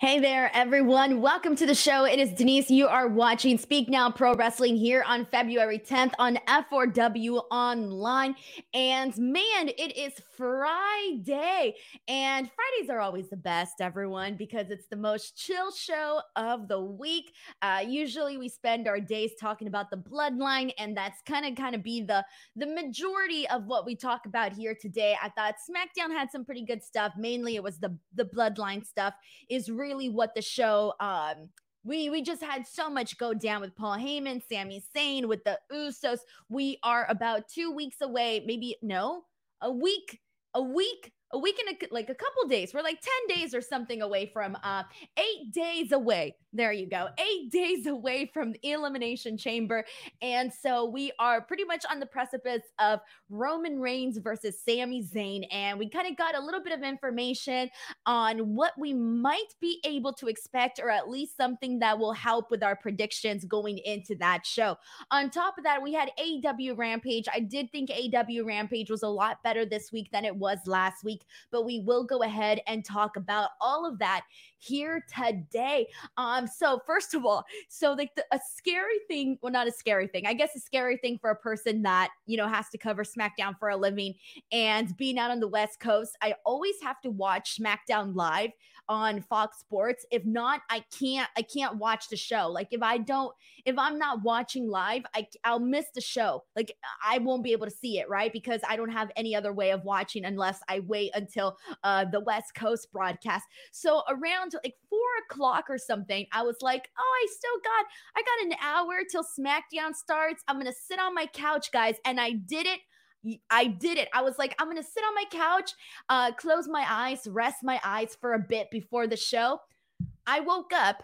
Hey there, everyone. Welcome to the show. It is Denise. You are watching Speak Now Pro Wrestling here on February 10th on F4W Online. And man, it is Friday. And Fridays are always the best, everyone, because it's the most chill show of the week. Uh, usually we spend our days talking about the bloodline, and that's kind of kind of be the, the majority of what we talk about here today. I thought SmackDown had some pretty good stuff. Mainly it was the, the bloodline stuff is really really what the show um we we just had so much go down with Paul Heyman, Sami Zayn, with the Usos. We are about two weeks away, maybe no, a week, a week a week and a, like a couple days. We're like 10 days or something away from uh 8 days away. There you go. 8 days away from the elimination chamber. And so we are pretty much on the precipice of Roman Reigns versus Sami Zayn and we kind of got a little bit of information on what we might be able to expect or at least something that will help with our predictions going into that show. On top of that, we had AEW Rampage. I did think AEW Rampage was a lot better this week than it was last week week, but we will go ahead and talk about all of that here today. Um, so first of all, so like the, a scary thing, well, not a scary thing, I guess a scary thing for a person that you know has to cover SmackDown for a living and being out on the West Coast. I always have to watch SmackDown live on Fox Sports. If not, I can't I can't watch the show. Like if I don't if I'm not watching live, I I'll miss the show. Like I won't be able to see it, right? Because I don't have any other way of watching unless I wait until uh, the West Coast broadcast. So around like four o'clock or something, I was like, oh, I still got, I got an hour till SmackDown starts. I'm gonna sit on my couch, guys, and I did it. I did it. I was like, I'm gonna sit on my couch, uh, close my eyes, rest my eyes for a bit before the show. I woke up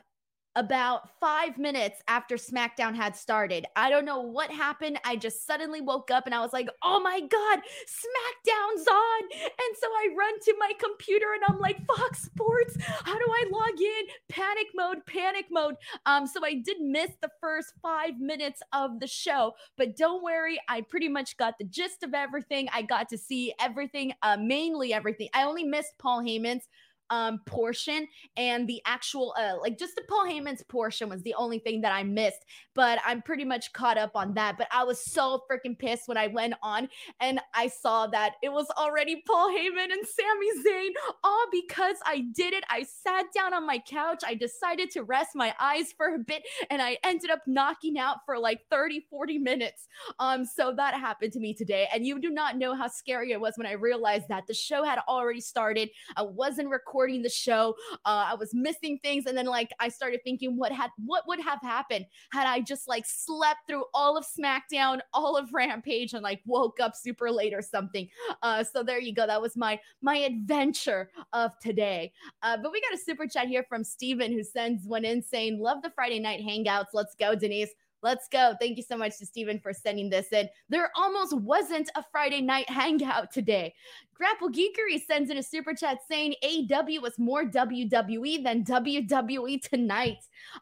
about five minutes after SmackDown had started. I don't know what happened. I just suddenly woke up and I was like, oh my God, SmackDown's on. And so I run to my computer and I'm like, Fox Sports, how do I log in? Panic mode, panic mode. Um, so I did miss the first five minutes of the show, but don't worry, I pretty much got the gist of everything. I got to see everything, uh, mainly everything. I only missed Paul Heyman's um portion and the actual uh like just the Paul Heyman's portion was the only thing that I missed but I'm pretty much caught up on that but I was so freaking pissed when I went on and I saw that it was already Paul Heyman and Sami Zayn all because I did it. I sat down on my couch I decided to rest my eyes for a bit and I ended up knocking out for like 30 40 minutes. Um so that happened to me today and you do not know how scary it was when I realized that the show had already started. I wasn't recording recording the show. Uh, I was missing things, and then like I started thinking, what had what would have happened had I just like slept through all of SmackDown, all of Rampage, and like woke up super late or something. Uh, so there you go. That was my my adventure of today. Uh, but we got a super chat here from Steven who sends one in saying, "Love the Friday night hangouts. Let's go, Denise." Let's go. Thank you so much to Stephen for sending this in. There almost wasn't a Friday night hangout today. Grapple Geekery sends in a super chat saying AEW was more WWE than WWE tonight.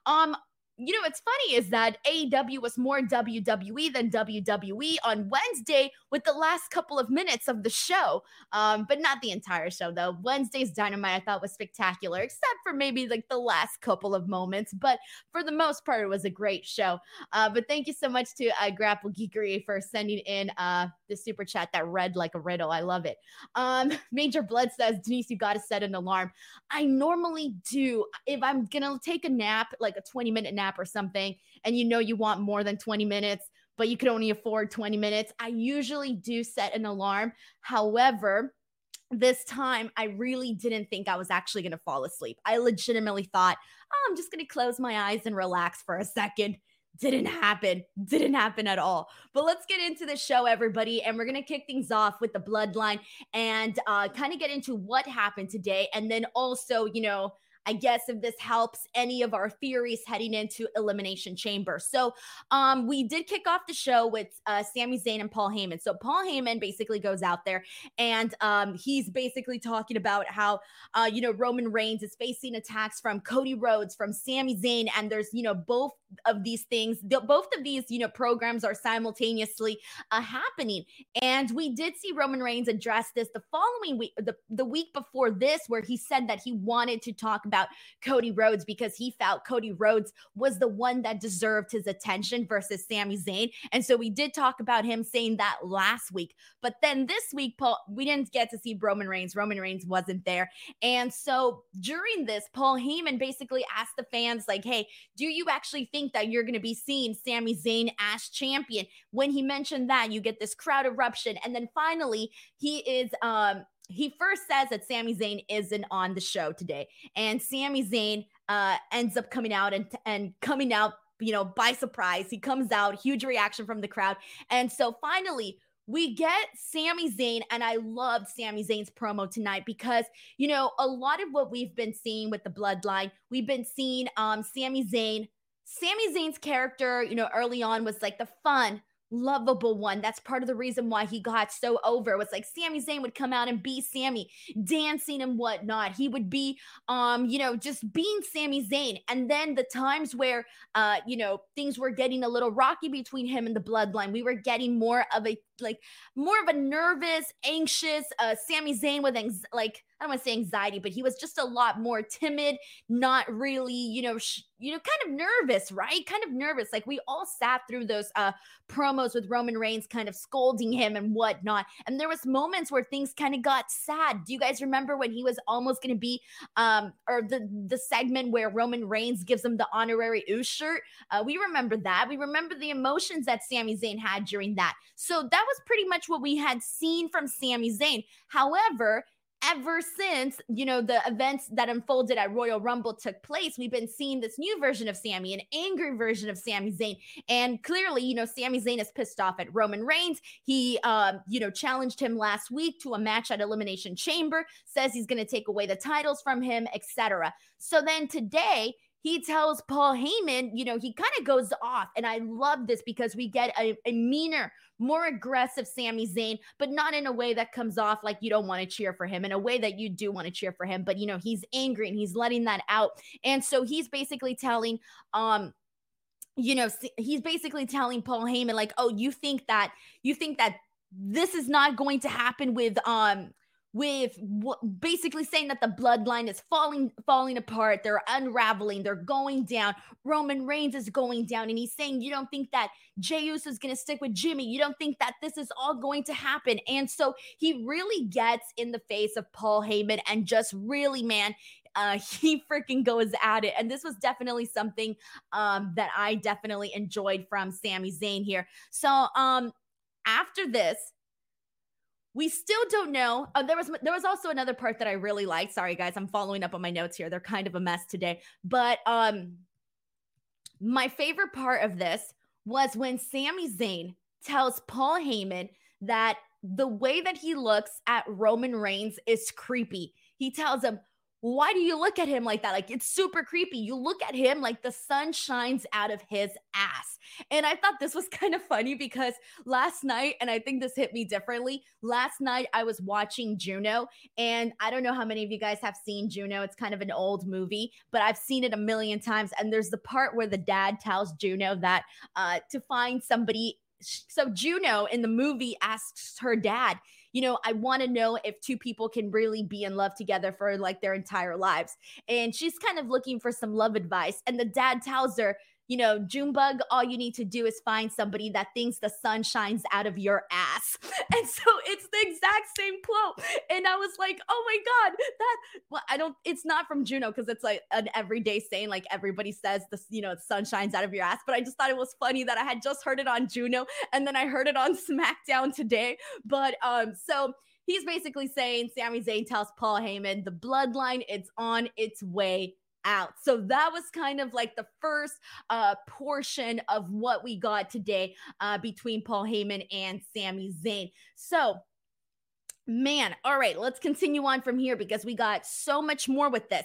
Um, you know, what's funny is that AEW was more WWE than WWE on Wednesday with the last couple of minutes of the show, um, but not the entire show, though. Wednesday's Dynamite I thought was spectacular, except for maybe like the last couple of moments. But for the most part, it was a great show. Uh, but thank you so much to uh, Grapple Geekery for sending in uh, the super chat that read like a riddle. I love it. Um, Major Blood says, Denise, you got to set an alarm. I normally do. If I'm to take a nap, like a 20 minute nap, nap or something and you know you want more than 20 minutes, but you could only afford 20 minutes, I usually do set an alarm. However, this time I really didn't think I was actually going to fall asleep. I legitimately thought, oh, I'm just going to close my eyes and relax for a second. Didn't happen. Didn't happen at all. But let's get into the show, everybody. And we're going to kick things off with the bloodline and uh, kind of get into what happened today. And then also, you know, I guess if this helps any of our theories heading into Elimination Chamber. So um, we did kick off the show with uh, Sami Zayn and Paul Heyman. So Paul Heyman basically goes out there and um, he's basically talking about how, uh, you know, Roman Reigns is facing attacks from Cody Rhodes, from Sami Zayn, and there's, you know, both of these things, the, both of these, you know, programs are simultaneously uh, happening. And we did see Roman Reigns address this the following week, the, the week before this, where he said that he wanted to talk about Cody Rhodes because he felt Cody Rhodes was the one that deserved his attention versus Sami Zayn. And so we did talk about him saying that last week. But then this week, Paul, we didn't get to see Roman Reigns. Roman Reigns wasn't there. And so during this, Paul Heyman basically asked the fans, like, hey, do you actually think that you're going to be seeing Sami Zayn as champion? When he mentioned that, you get this crowd eruption. And then finally, he is um he first says that Sami Zayn isn't on the show today. And Sami Zayn uh ends up coming out and and coming out you know, by surprise. He comes out, huge reaction from the crowd. And so finally, we get Sami Zayn, and I loved Sami Zayn's promo tonight because you know a lot of what we've been seeing with the bloodline, we've been seeing um Sami Zayn. Sami Zayn's character, you know, early on was like the fun, lovable one. That's part of the reason why he got so over. It was like Sami Zayn would come out and be Sammy, dancing and whatnot. He would be, um, you know, just being Sami Zayn. And then the times where, uh, you know, things were getting a little rocky between him and the bloodline, we were getting more of a like more of a nervous, anxious, uh, Sami Zayn with anx- like I don't want to say anxiety, but he was just a lot more timid, not really, you know, sh- you know, kind of nervous, right? Kind of nervous. Like we all sat through those uh promos with Roman Reigns kind of scolding him and whatnot. And there was moments where things kind of got sad. Do you guys remember when he was almost gonna be um or the the segment where Roman Reigns gives him the honorary Uce shirt? Uh, we remember that. We remember the emotions that Sami Zayn had during that. So that was pretty much what we had seen from Sami Zayn. However, ever since you know the events that unfolded at Royal Rumble took place, we've been seeing this new version of Sammy, an angry version of Sami Zayn, and clearly, you know, Sami Zayn is pissed off at Roman Reigns. He, um, you know, challenged him last week to a match at Elimination Chamber, says he's going to take away the titles from him, etc. So then today he tells Paul Heyman, you know, he kind of goes off. And I love this because we get a, a, meaner, more aggressive Sami Zayn, but not in a way that comes off like you don't want to cheer for him, in a way that you do want to cheer for him. But, you know, he's angry and he's letting that out. And so he's basically telling, um, you know, he's basically telling Paul Heyman, like, oh, you think that, you think that this is not going to happen with, um, with basically saying that the bloodline is falling falling apart they're unraveling they're going down roman reigns is going down and he's saying you don't think that jey uso is going to stick with jimmy you don't think that this is all going to happen and so he really gets in the face of paul heyman and just really man uh, he freaking goes at it. And this was definitely something um, that I definitely enjoyed from Sami Zayn here. So um, after this, we still don't know. Uh, there was there was also another part that I really liked. Sorry guys, I'm following up on my notes here. They're kind of a mess today. But um my favorite part of this was when Sami Zayn tells Paul Heyman that the way that he looks at Roman Reigns is creepy. He tells him, why do you look at him like that? Like it's super creepy. You look at him like the sun shines out of his ass. And I thought this was kind of funny because last night, and I think this hit me differently. Last night, I was watching Juno, and I don't know how many of you guys have seen Juno. It's kind of an old movie, but I've seen it a million times. And there's the part where the dad tells Juno that uh, to find somebody. So Juno in the movie asks her dad, you know, I want to know if two people can really be in love together for like their entire lives. And she's kind of looking for some love advice. And the dad tells her, you know, Junebug, all you need to do is find somebody that thinks the sun shines out of your ass. And so it's the exact same quote. And I was like, oh my God, that, well, I don't, it's not from Juno because it's like an everyday saying, like everybody says the, you know, the sun shines out of your ass. But I just thought it was funny that I had just heard it on Juno and then I heard it on SmackDown today. But, um, so, he's basically saying Sami Zayn tells Paul Heyman the bloodline it's on its way out. So that was kind of like the first uh, portion of what we got today uh, between Paul Heyman and Sami Zayn. So Man, all right, let's continue on from here because we got so much more with this.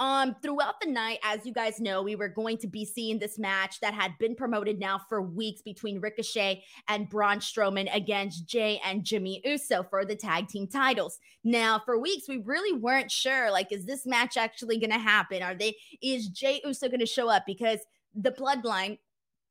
Um, throughout the night, as you guys know, we were going to be seeing this match that had been promoted now for weeks between Ricochet and Braun Strowman against Jey and Jimmy Uso for the tag team titles. Now, for weeks, we really weren't sure like, is this match actually to happen? Are they, is Jey Uso to show up? Because the bloodline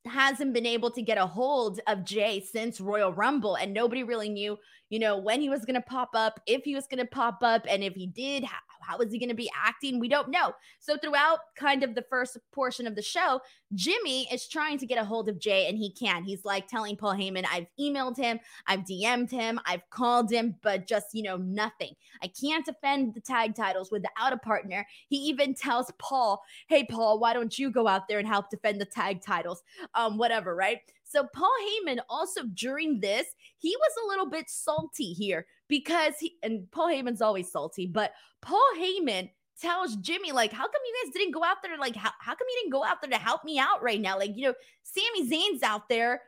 hasn't been able to get a hold of Jay since Royal Rumble, and nobody really knew, you know, when he was going to pop up, if he was going to pop up, and if he did, how, is he going to be acting? We don't know. So throughout kind of the first portion of the show, Jimmy is trying to get a hold of Jay and he can't. He's like telling Paul Heyman, I've emailed him, I've DM'd him, I've called him, but just, you know, nothing. I can't defend the tag titles without a partner. He even tells Paul, Hey, Paul, why don't you go out there and help defend the tag titles? Um, whatever, right? So Paul Heyman also during this, he was a little bit salty here because he and Paul Heyman's always salty, but Paul Heyman tells Jimmy, like, how come you guys didn't go out there? Like, how, how come you didn't go out there to help me out right now? Like, you know, Sami Zayn's out there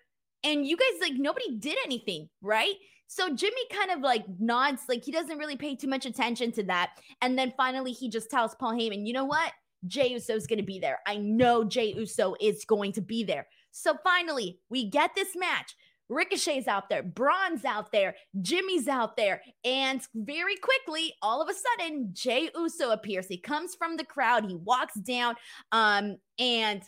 and you guys, like, nobody did anything, right? So Jimmy kind of like nods, like he doesn't really pay too much attention to that. And then finally, he just tells Paul Heyman, you know what? Jey Uso is going to be there. I know Jey Uso is going to be there. So finally, we get this match. Ricochet's out there, Braun's out there, Jimmy's out there, and very quickly, all of a sudden, Jey Uso appears. He comes from the crowd, he walks down, um, and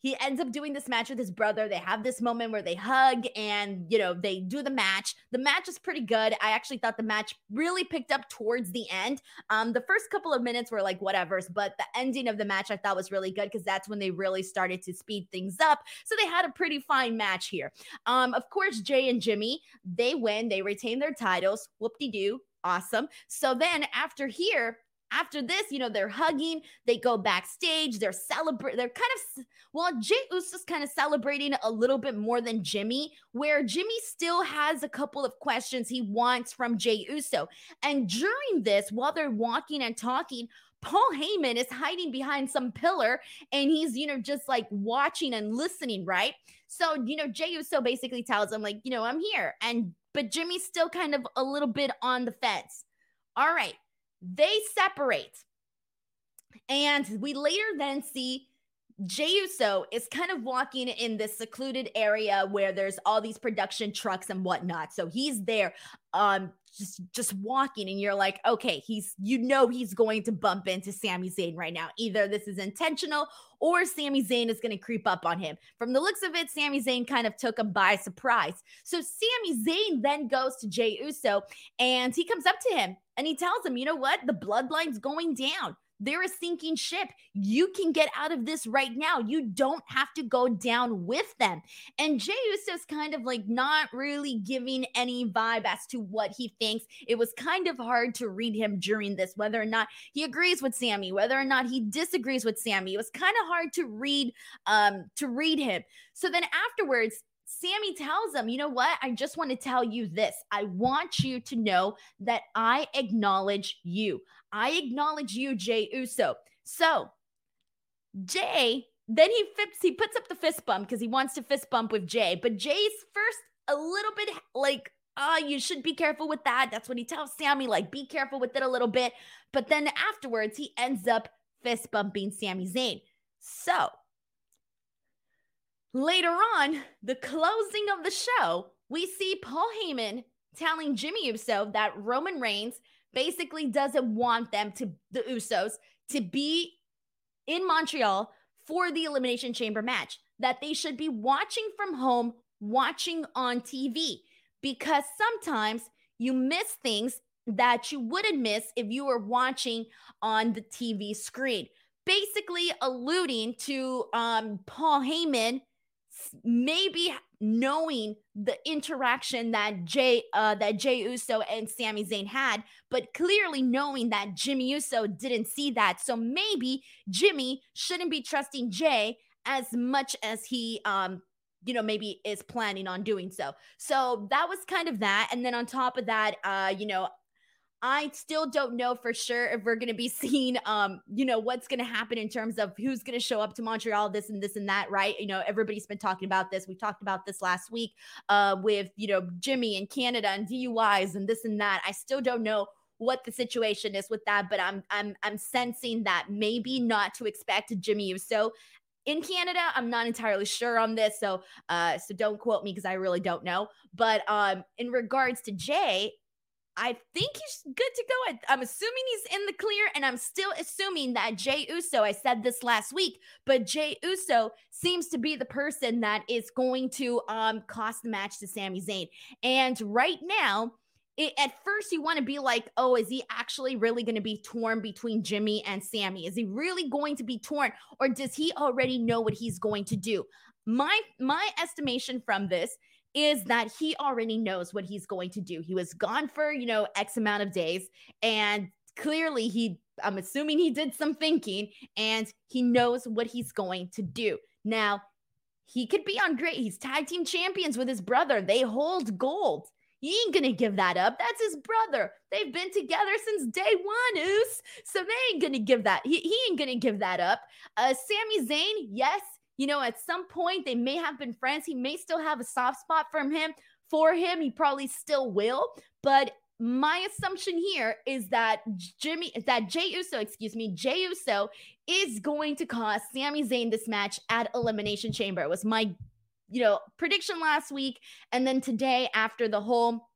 he ends up doing this match with his brother. They have this moment where they hug and, you know, they do the match. The match is pretty good. I actually thought the match really picked up towards the end. Um, the first couple of minutes were like whatever's, but the ending of the match I thought was really good because that's when they really started to speed things up. So they had a pretty fine match here. Um, of course, Jay and Jimmy, they win, they retain their titles. Whoop de doo. Awesome. So then after here, after this, you know, they're hugging, they go backstage, they're celebrating, they're kind of, well, Jey Uso's kind of celebrating a little bit more than Jimmy, where Jimmy still has a couple of questions he wants from Jey Uso. And during this, while they're walking and talking, Paul Heyman is hiding behind some pillar and he's, you know, just like watching and listening, right? So, you know, Jey Uso basically tells him, like, you know, I'm here. And, but Jimmy's still kind of a little bit on the fence. All right. They separate. And we later then see Jey Uso is kind of walking in this secluded area where there's all these production trucks and whatnot. So he's there, um, just just walking, and you're like, okay, he's you know he's going to bump into Sami Zayn right now. Either this is intentional or Sami Zayn is going to creep up on him. From the looks of it, Sami Zayn kind of took him by surprise. So Sami Zayn then goes to Jey Uso and he comes up to him and he tells him, you know what? The bloodline's going down. They're a sinking ship. You can get out of this right now. You don't have to go down with them. And Jey Uso's kind of like not really giving any vibe as to what he thinks. It was kind of hard to read him during this, whether or not he agrees with Sammy, whether or not he disagrees with Sammy. It was kind of hard to read um to read him. So then afterwards, Sammy tells him, you know what? I just want to tell you this. I want you to know that I acknowledge you. I acknowledge you, Jey Uso. So, Jay, then he he puts up the fist bump because he wants to fist bump with Jay. But Jay's first a little bit like, oh, you should be careful with that. That's what he tells Sammy, like, be careful with it a little bit. But then afterwards, he ends up fist bumping Sami Zayn. So, later on, the closing of the show, we see Paul Heyman telling Jimmy Uso that Roman Reigns basically doesn't want them to the Usos to be in Montreal for the Elimination Chamber match, that they should be watching from home, watching on TV, because sometimes you miss things that you wouldn't miss if you were watching on the TV screen. Basically, alluding to um, Paul Heyman maybe knowing the interaction that Jay uh, that Jey Uso and Sami Zayn had, but clearly knowing that Jimmy Uso didn't see that. So maybe Jimmy shouldn't be trusting Jay as much as he um you know maybe is planning on doing so. So that was kind of that and then on top of that uh you know I still don't know for sure if we're going to be seeing, um, you know, what's going to happen in terms of who's going to show up to Montreal, this and this and that, right? You know, everybody's been talking about this. We talked about this last week uh, with, you know, Jimmy and Canada and DUIs and this and that. I still don't know what the situation is with that, but I'm I'm I'm sensing that maybe not to expect Jimmy Uso in Canada. I'm not entirely sure on this, so uh, so don't quote me because I really don't know. But um, in regards to Jay, I think he's good to go. I, am assuming he's in the clear, and I'm still assuming that Jey Uso, I said this last week, but Jey Uso seems to be the person that is going to um cost the match to Sami Zayn. And right now, it, at first you want to be like, oh, is he actually really going to be torn between Jimmy and Sami? Is he really going to be torn, or does he already know what he's going to do? My my estimation from this is that he already knows what he's going to do. He was gone for you know X amount of days, and clearly he. I'm assuming he did some thinking, and he knows what he's going to do. Now, he could be on great. He's tag team champions with his brother. They hold gold. He ain't gonna give that up. That's his brother. They've been together since day one, Oos. So they ain't gonna give that. He, he ain't gonna give that up. Uh, Sami Zayn, yes, you know, at some point they may have been friends. He may still have a soft spot from him for him. He probably still will. But my assumption here is that Jimmy, that Jey Uso, excuse me, Jey Uso is going to cost Sami Zayn this match at Elimination Chamber. It was my you know, prediction last week. And then today, after the whole,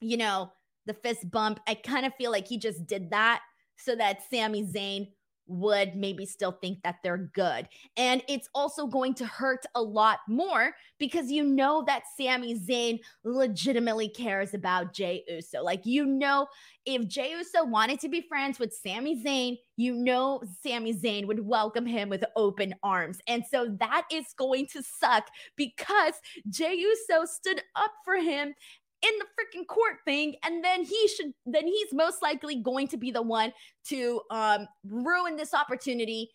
you know, the fist bump, I kind of feel like he just did that so that Sami Zayn would maybe still think that they're good. And it's also going to hurt a lot more because you know that Sami Zayn legitimately cares about Jey Uso. Like, you know, if Jey Uso wanted to be friends with Sami Zayn, you know, Sami Zayn would welcome him with open arms. And so that is going to suck because Jey Uso stood up for him in the freaking court thing and then he should then he's most likely going to be the one to um ruin this opportunity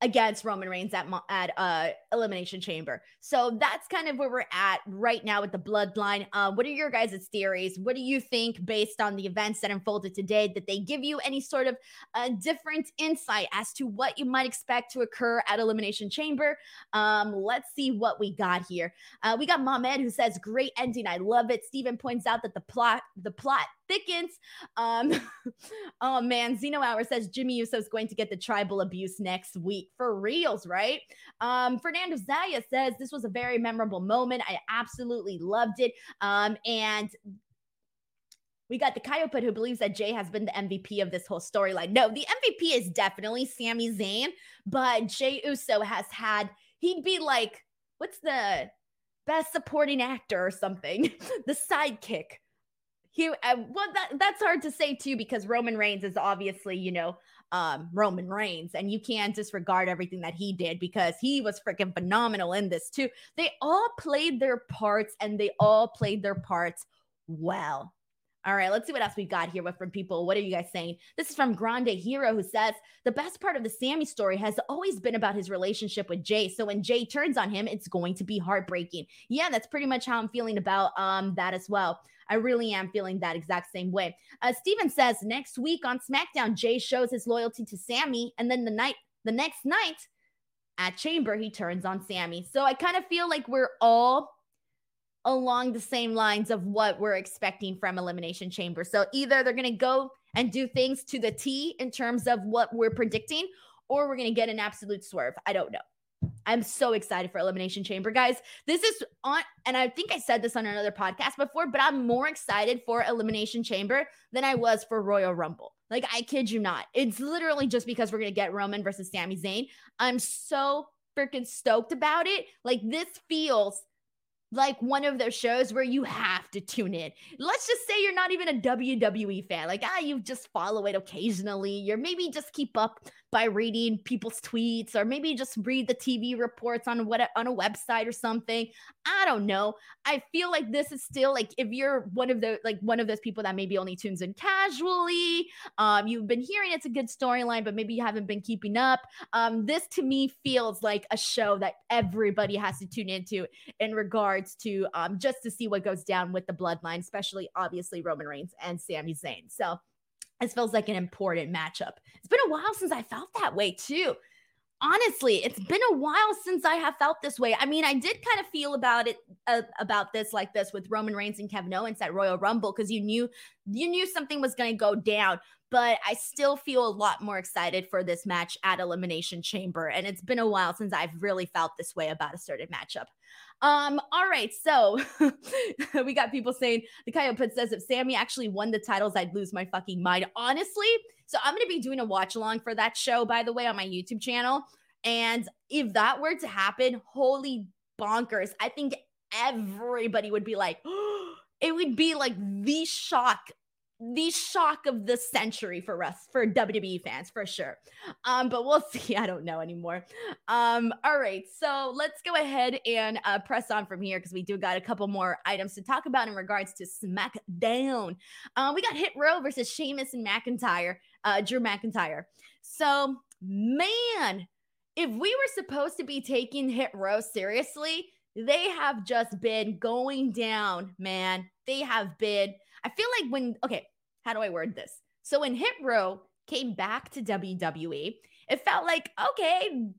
against Roman Reigns at at uh Elimination Chamber. So that's kind of where we're at right now with the bloodline. Uh, what are your guys' theories? What do you think based on the events that unfolded today? That they give you any sort of uh, different insight as to what you might expect to occur at Elimination Chamber? Um, let's see what we got here. Uh, we got Mohamed who says, "Great ending, I love it." Steven points out that the plot the plot thickens. Um, oh man, Zeno Hour says Jimmy Uso is going to get the tribal abuse next week for reals, right? Um, Fernando Zaya says this was a very memorable moment. I absolutely loved it. Um, and we got the Coyote who believes that Jay has been the MVP of this whole storyline. No, the MVP is definitely Sami Zayn, but Jey Uso has had, he'd be like, what's the best supporting actor or something? the sidekick he uh, well that that's hard to say too because Roman Reigns is obviously you know um Roman Reigns and you can't disregard everything that he did because he was freaking phenomenal in this too. They all played their parts and they all played their parts well. All right, let's see what else we got here from people. What are you guys saying? This is from Grande Hero who says the best part of the Sammy story has always been about his relationship with Jay. So when Jay turns on him, it's going to be heartbreaking. Yeah, that's pretty much how I'm feeling about um that as well. I really am feeling that exact same way. Uh, Steven says next week on SmackDown, Jay shows his loyalty to Sammy, and then the night, the next night at Chamber, he turns on Sammy. So I kind of feel like we're all along the same lines of what we're expecting from Elimination Chamber. So either they're going to go and do things to the T in terms of what we're predicting, or we're going to get an absolute swerve. I don't know. I'm so excited for Elimination Chamber, guys. This is on, and I think I said this on another podcast before, but I'm more excited for Elimination Chamber than I was for Royal Rumble. Like, I kid you not. It's literally just because we're going to get Roman versus Sami Zayn. I'm so freaking stoked about it. Like, this feels like one of those shows where you have to tune in. Let's just say you're not even a WWE fan. Like, ah, you just follow it occasionally. You're maybe just keep up by reading people's tweets or maybe just read the TV reports on what on a website or something. I don't know. I feel like this is still like if you're one of the like one of those people that maybe only tunes in casually, um, you've been hearing it's a good storyline, but maybe you haven't been keeping up. Um, this to me feels like a show that everybody has to tune into in regards to um just to see what goes down with the bloodline, especially obviously Roman Reigns and Sami Zayn. So this feels like an important matchup. It's been a while since I felt that way too. Honestly, it's been a while since I have felt this way. I mean, I did kind of feel about it uh, about this like this with Roman Reigns and Kevin Owens at Royal Rumble because you knew you knew something was going to go down. But I still feel a lot more excited for this match at Elimination Chamber, and it's been a while since I've really felt this way about a certain matchup. Um, all right, so we got people saying the Coyote says if Sammy actually won the titles, I'd lose my fucking mind. Honestly, so I'm gonna be doing a watch along for that show, by the way, on my YouTube channel. And if that were to happen, holy bonkers, I think everybody would be like, it would be like the shock the shock of the century for us for WWE fans for sure. Um, but we'll see. I don't know anymore. Um, all right, so let's go ahead and uh, press on from here because we do got a couple more items to talk about in regards to SmackDown. Um, we got Hit Row versus Sheamus and McIntyre, uh, Drew McIntyre. So man, if we were supposed to be taking Hit Row seriously, they have just been going down, man. They have been I feel like when, okay, how do I word this? So when Hit Row came back to WWE, it felt like, okay,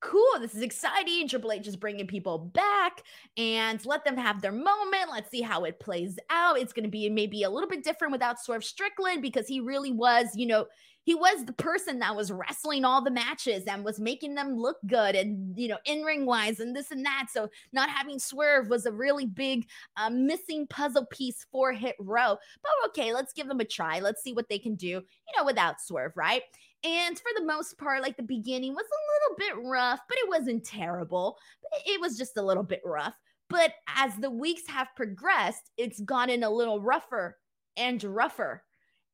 cool. This is exciting. Triple H is bringing people back and let them have their moment. Let's see how it plays out. It's going to be maybe a little bit different without Swerve Strickland because he really was, you know, he was the person that was wrestling all the matches and was making them look good and you know in ring wise and this and that. So not having swerve was a really big uh, missing puzzle piece for hit row. But okay let's give them a try. Let's see what they can do you know without swerve right? And for the most part like the beginning was a little bit rough but it wasn't terrible. It was just a little bit rough. But as the weeks have progressed it's gotten a little rougher and rougher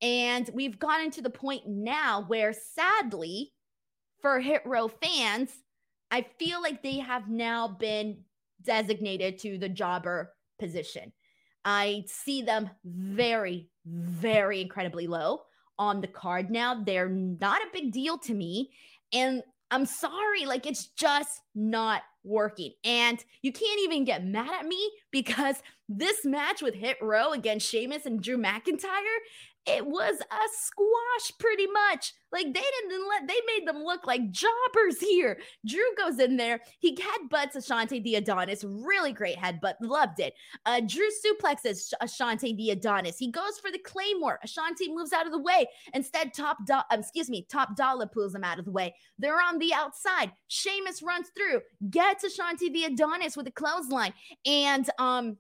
and we've gotten to the point now where sadly, for Hit Row fans, I feel like they have now been designated to the jobber position. I see them very, very incredibly low on the card now. They're not a big deal to me. And I'm sorry, like it's just not working. And you can't even get mad at me because this match with Hit Row against Sheamus and Drew McIntyre it was a squash pretty much. Like they didn't let they made them look like jobbers here. Drew goes in there, he headbutts Ashante the Adonis, really great headbutt, loved it. Uh, Drew suplexes Ashante the Adonis. He goes for the claymore. Ashante moves out of the way. Instead, top do- um, excuse me, Top Dolla pulls him out of the way. They're on the outside. Sheamus runs through, gets Ashante the Adonis with a clothesline, and um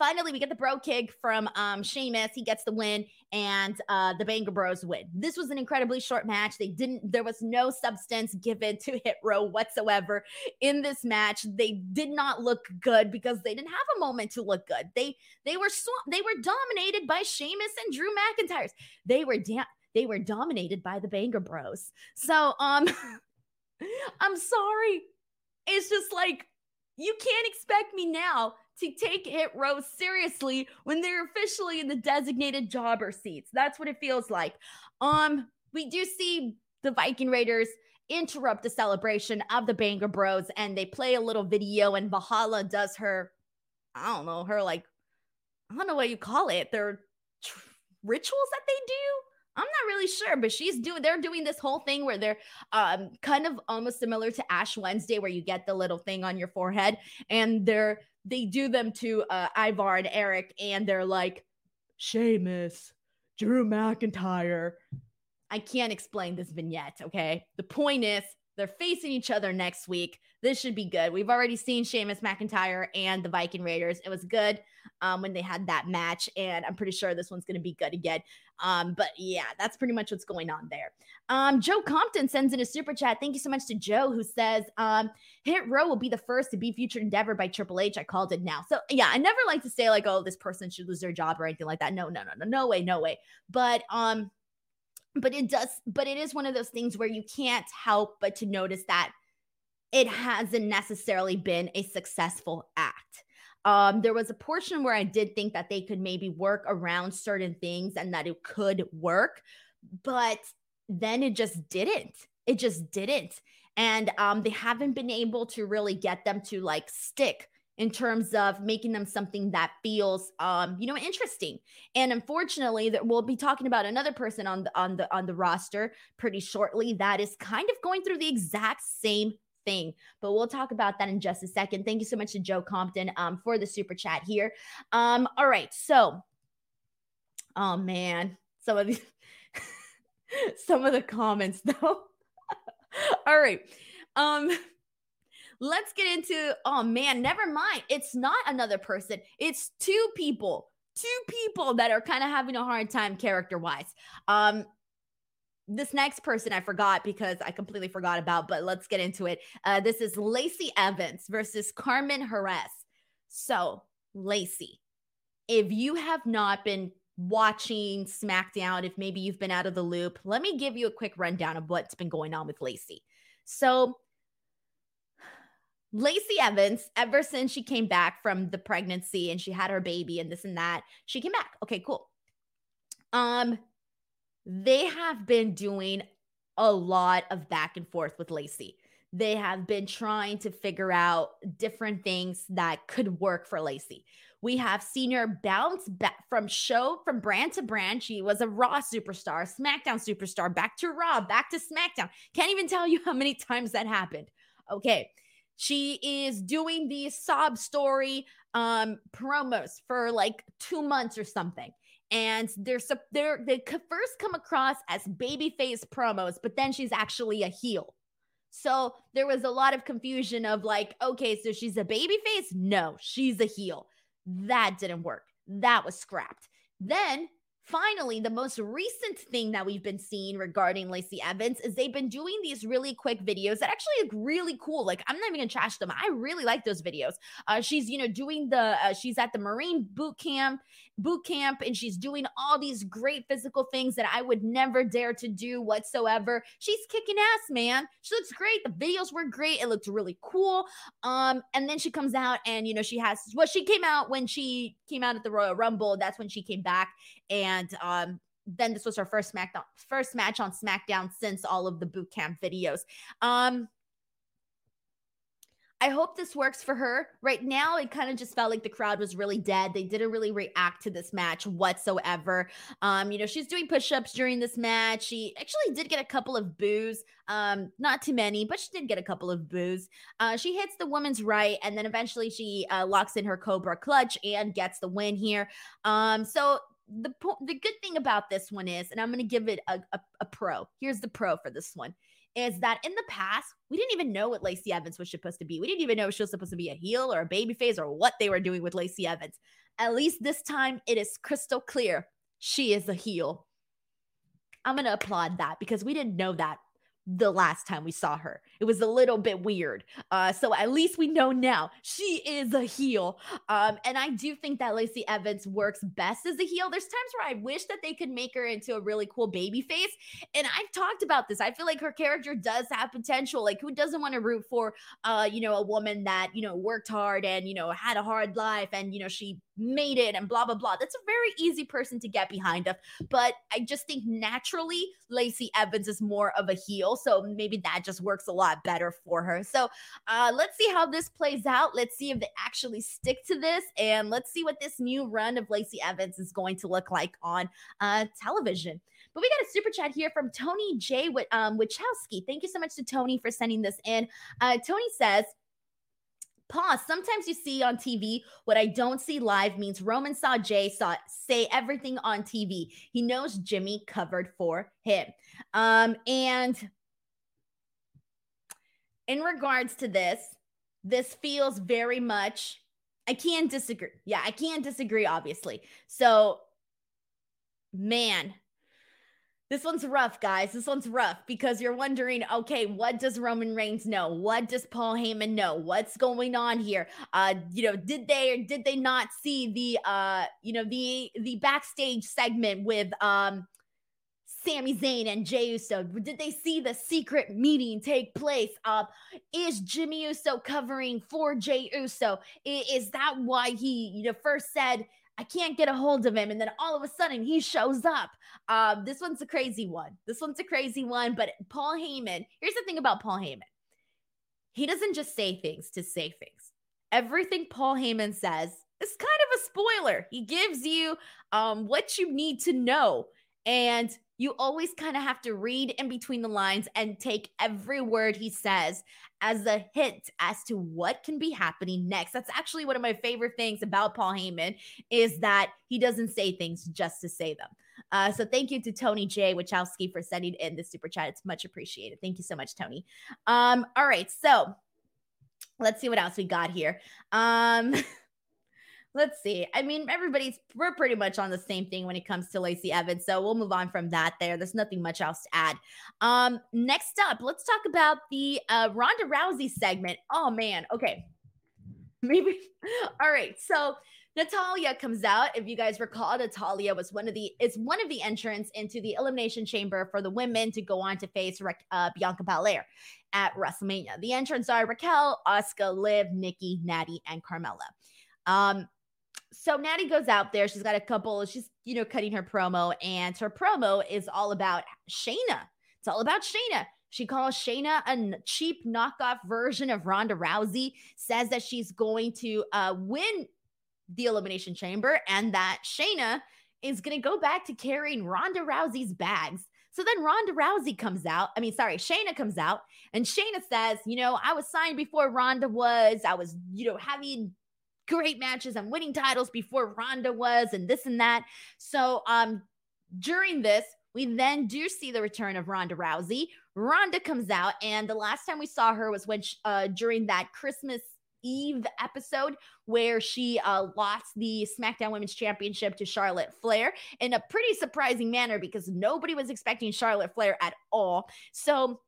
finally we get the Brogue Kick from um Sheamus. He gets the win and uh the Banger Bros win. This was an incredibly short match. They didn't there was no substance given to Hit Row whatsoever in this match. They did not look good because they didn't have a moment to look good. They they were sw- they were dominated by Sheamus and Drew McIntyre's. They were da- they were dominated by the Banger Bros. So um I'm sorry. It's just like you can't expect me now to take Hit Row seriously when they're officially in the designated jobber seats. That's what it feels like. Um, we do see the Viking Raiders interrupt the celebration of the Banger Bros and they play a little video and Valhalla does her, I don't know, her like, I don't know what you call it. Their tr- rituals that they do. I'm not really sure, but she's doing they're doing this whole thing where they're um kind of almost similar to Ash Wednesday where you get the little thing on your forehead and they're they do them to uh, Ivar and Erik, and they're like, Sheamus, Drew McIntyre. I can't explain this vignette, okay? The point is, they're facing each other next week. This should be good. We've already seen Sheamus McIntyre and the Viking Raiders. It was good um, when they had that match, and I'm pretty sure this one's going to be good again. Um, but yeah, that's pretty much what's going on there. Um, Joe Compton sends in a super chat. Thank you so much to Joe, who says, um, Hit Row will be the first to be featured endeavor by Triple H. I called it now. So yeah, I never like to say like, oh, this person should lose their job or anything like that. No, no, no, no, no way, no way. But um, but it does, but it is one of those things where you can't help but to notice that it hasn't necessarily been a successful act. Um, there was a portion where I did think that they could maybe work around certain things and that it could work, but then it just didn't. It just didn't. And um, they haven't been able to really get them to like stick in terms of making them something that feels um you know interesting and unfortunately that we'll be talking about another person on the on the on the roster pretty shortly that is kind of going through the exact same thing. But we'll talk about that in just a second. Thank you so much to Joe Compton um, for the super chat here. Um, all right. So, oh man, some of these, some of the comments though. all right. Um, let's get into, oh man, never mind. It's not another person, it's two people. Two people that are kind of having a hard time character wise. Um, this next person I forgot because I completely forgot about, but let's get into it. Uh, this is Lacey Evans versus Carmen Jerez. So, Lacey, if you have not been watching SmackDown, if maybe you've been out of the loop, let me give you a quick rundown of what's been going on with Lacey. So, Lacey Evans, ever since she came back from the pregnancy and she had her baby and this and that, she came back. Okay, cool. Um, they have been doing a lot of back and forth with Lacey. They have been trying to figure out different things that could work for Lacey. We have seen her bounce back from show, from brand to brand. She was a Raw superstar, SmackDown superstar, back to Raw, back to SmackDown. Can't even tell you how many times that happened. Okay. She is doing these sob story um, promos for like two months or something and they're they're they first come across as babyface promos, but then she's actually a heel. So there was a lot of confusion of like, okay, so she's a babyface? No, she's a heel. That didn't work. That was scrapped. Then finally, the most recent thing that we've been seeing regarding Lacey Evans is they've been doing these really quick videos that actually look really cool. Like, I'm not even gonna trash them. I really like those videos. Uh, she's, you know, doing the, uh, she's at the Marine boot camp, boot camp, and she's doing all these great physical things that I would never dare to do whatsoever. She's kicking ass, man. She looks great. The videos were great. It looked really cool. Um, and then she comes out and, you know, she has, well, she came out when she came out at the Royal Rumble. That's when she came back and um, then this was her first SmackDown first match on SmackDown since all of the boot camp videos. Um, I hope this works for her. Right now, it kind of just felt like the crowd was really dead. They didn't really react to this match whatsoever. Um, you know, she's doing push-ups during this match. She actually did get a couple of boos. Um, not too many, but she did get a couple of boos. Uh, she hits the woman's right, and then eventually she uh, locks in her Cobra clutch and gets the win here. Um, so the the good thing about this one is, and I'm going to give it a, a, a pro. Here's the pro for this one is that in the past, we didn't even know what Lacey Evans was supposed to be. We didn't even know she was supposed to be a heel or a baby face or what they were doing with Lacey Evans. At least this time, it is crystal clear she is a heel. I'm going to applaud that because we didn't know that the last time we saw her. It was a little bit weird. Uh, so at least we know now she is a heel. Um, and I do think that Lacey Evans works best as a heel. There's times where I wish that they could make her into a really cool baby face. And I've talked about this. I feel like her character does have potential. Like who doesn't want to root for uh, you know, a woman that, you know, worked hard and, you know, had a hard life and, you know, she made it and blah blah blah. That's a very easy person to get behind of. But I just think naturally Lacey Evans is more of a heel, so maybe that just works a lot better for her. So uh, let's see how this plays out. Let's see if they actually stick to this, and let's see what this new run of Lacey Evans is going to look like on uh, television. But we got a super chat here from Tony J. With um, Wachowski. Thank you so much to Tony for sending this in. Uh, Tony says, Pause. Sometimes you see on TV what I don't see live means Roman saw Jay saw say everything on TV. He knows Jimmy covered for him. Um, and in regards to this, this feels very much. I can't disagree. Yeah, I can't disagree, obviously. So, man, this one's rough, guys. This one's rough because you're wondering, okay, what does Roman Reigns know? What does Paul Heyman know? What's going on here? Uh, you know, did they or did they not see the uh, you know, the the backstage segment with um Sami Zayn and Jey Uso? Did they see the secret meeting take place? Uh, is Jimmy Uso covering for Jey Uso? Is that why he, you know, first said I can't get a hold of him. And then all of a sudden he shows up. Um, this one's a crazy one. This one's a crazy one. But Paul Heyman, here's the thing about Paul Heyman he doesn't just say things to say things. Everything Paul Heyman says is kind of a spoiler. He gives you um, what you need to know. And you always kind of have to read in between the lines and take every word he says as a hint as to what can be happening next. That's actually one of my favorite things about Paul Heyman is that he doesn't say things just to say them. Uh, so thank you to Tony J. Wachowski for sending in the super chat. It's much appreciated. Thank you so much, Tony. Um, all right, so let's see what else we got here. Um, let's see. I mean, everybody's we're pretty much on the same thing when it comes to Lacey Evans. So we'll move on from that there. There's nothing much else to add. Um, next up, let's talk about the uh Ronda Rousey segment. Oh man, okay. Maybe all right. So Natalya comes out. If you guys recall, Natalya was one of the is one of the entrants into the elimination chamber for the women to go on to face uh, Bianca Belair at WrestleMania. The entrants are Raquel, Asuka, Liv, Nikki, Natty, and Carmella. Um, so Natty goes out there. She's got a couple. She's you know cutting her promo, and her promo is all about Shayna. It's all about Shayna. She calls Shayna a cheap knockoff version of Ronda Rousey. Says that she's going to uh, win the Elimination Chamber, and that Shayna is going to go back to carrying Ronda Rousey's bags. So then Ronda Rousey comes out. I mean, sorry, Shayna comes out, and Shayna says, You know, I was signed before Ronda was. I was, you know, having great matches and winning titles before Ronda was, and this and that. So, um, during this, we then do see the return of Ronda Rousey. Ronda comes out, and the last time we saw her was when she, uh, during that Christmas Eve episode where she uh, lost the SmackDown Women's Championship to Charlotte Flair in a pretty surprising manner because nobody was expecting Charlotte Flair at all. So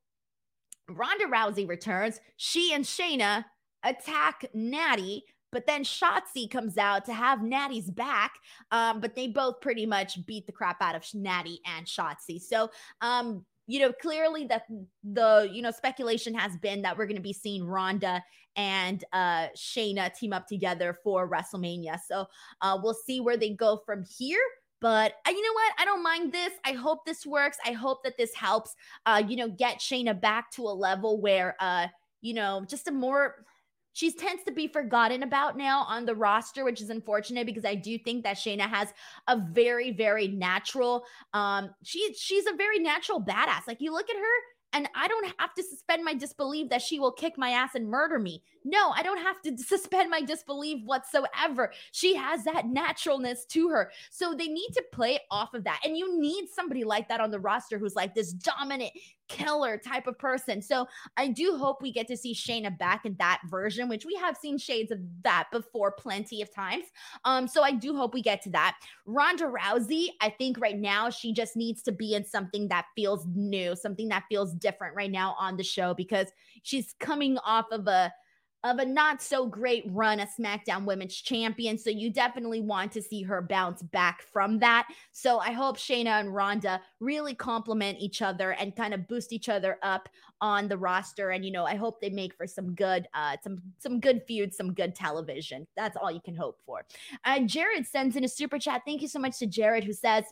Ronda Rousey returns. She and Shayna attack Natty. But then Shotzi comes out to have Natty's back. Um, but they both pretty much beat the crap out of Natty and Shotzi. So um, you know, clearly that the, you know, speculation has been that we're going to be seeing Ronda and uh Shayna team up together for WrestleMania. So uh we'll see where they go from here. But uh, you know what? I don't mind this. I hope this works. I hope that this helps uh, you know, get Shayna back to a level where uh, you know, just a more she tends to be forgotten about now on the roster, which is unfortunate because I do think that Shayna has a very, very natural. Um, she she's a very natural badass. Like you look at her, and I don't have to suspend my disbelief that she will kick my ass and murder me. No, I don't have to suspend my disbelief whatsoever. She has that naturalness to her. So they need to play off of that. And you need somebody like that on the roster who's like this dominant killer type of person. So I do hope we get to see Shayna back in that version, which we have seen shades of that before plenty of times. Um, so I do hope we get to that. Ronda Rousey, I think right now she just needs to be in something that feels new, something that feels different right now on the show because she's coming off of a of a not so great run as SmackDown Women's Champion. So you definitely want to see her bounce back from that. So I hope Shayna and Ronda really complement each other and kind of boost each other up on the roster. And you know, I hope they make for some good, uh, some some good feuds, some good television. That's all you can hope for. Uh, Jared sends in a super chat. Thank you so much to Jared who says.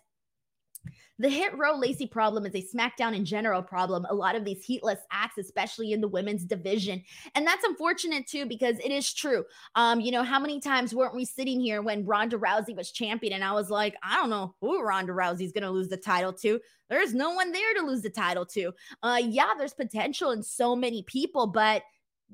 The hit row Lacey problem is a SmackDown in general problem. A lot of these heatless acts, especially in the women's division. And that's unfortunate too, because it is true. Um, you know, how many times weren't we sitting here when Ronda Rousey was champion? And I was like, I don't know who Ronda Rousey's going to lose the title to. There's no one there to lose the title to. Uh, yeah, there's potential in so many people, but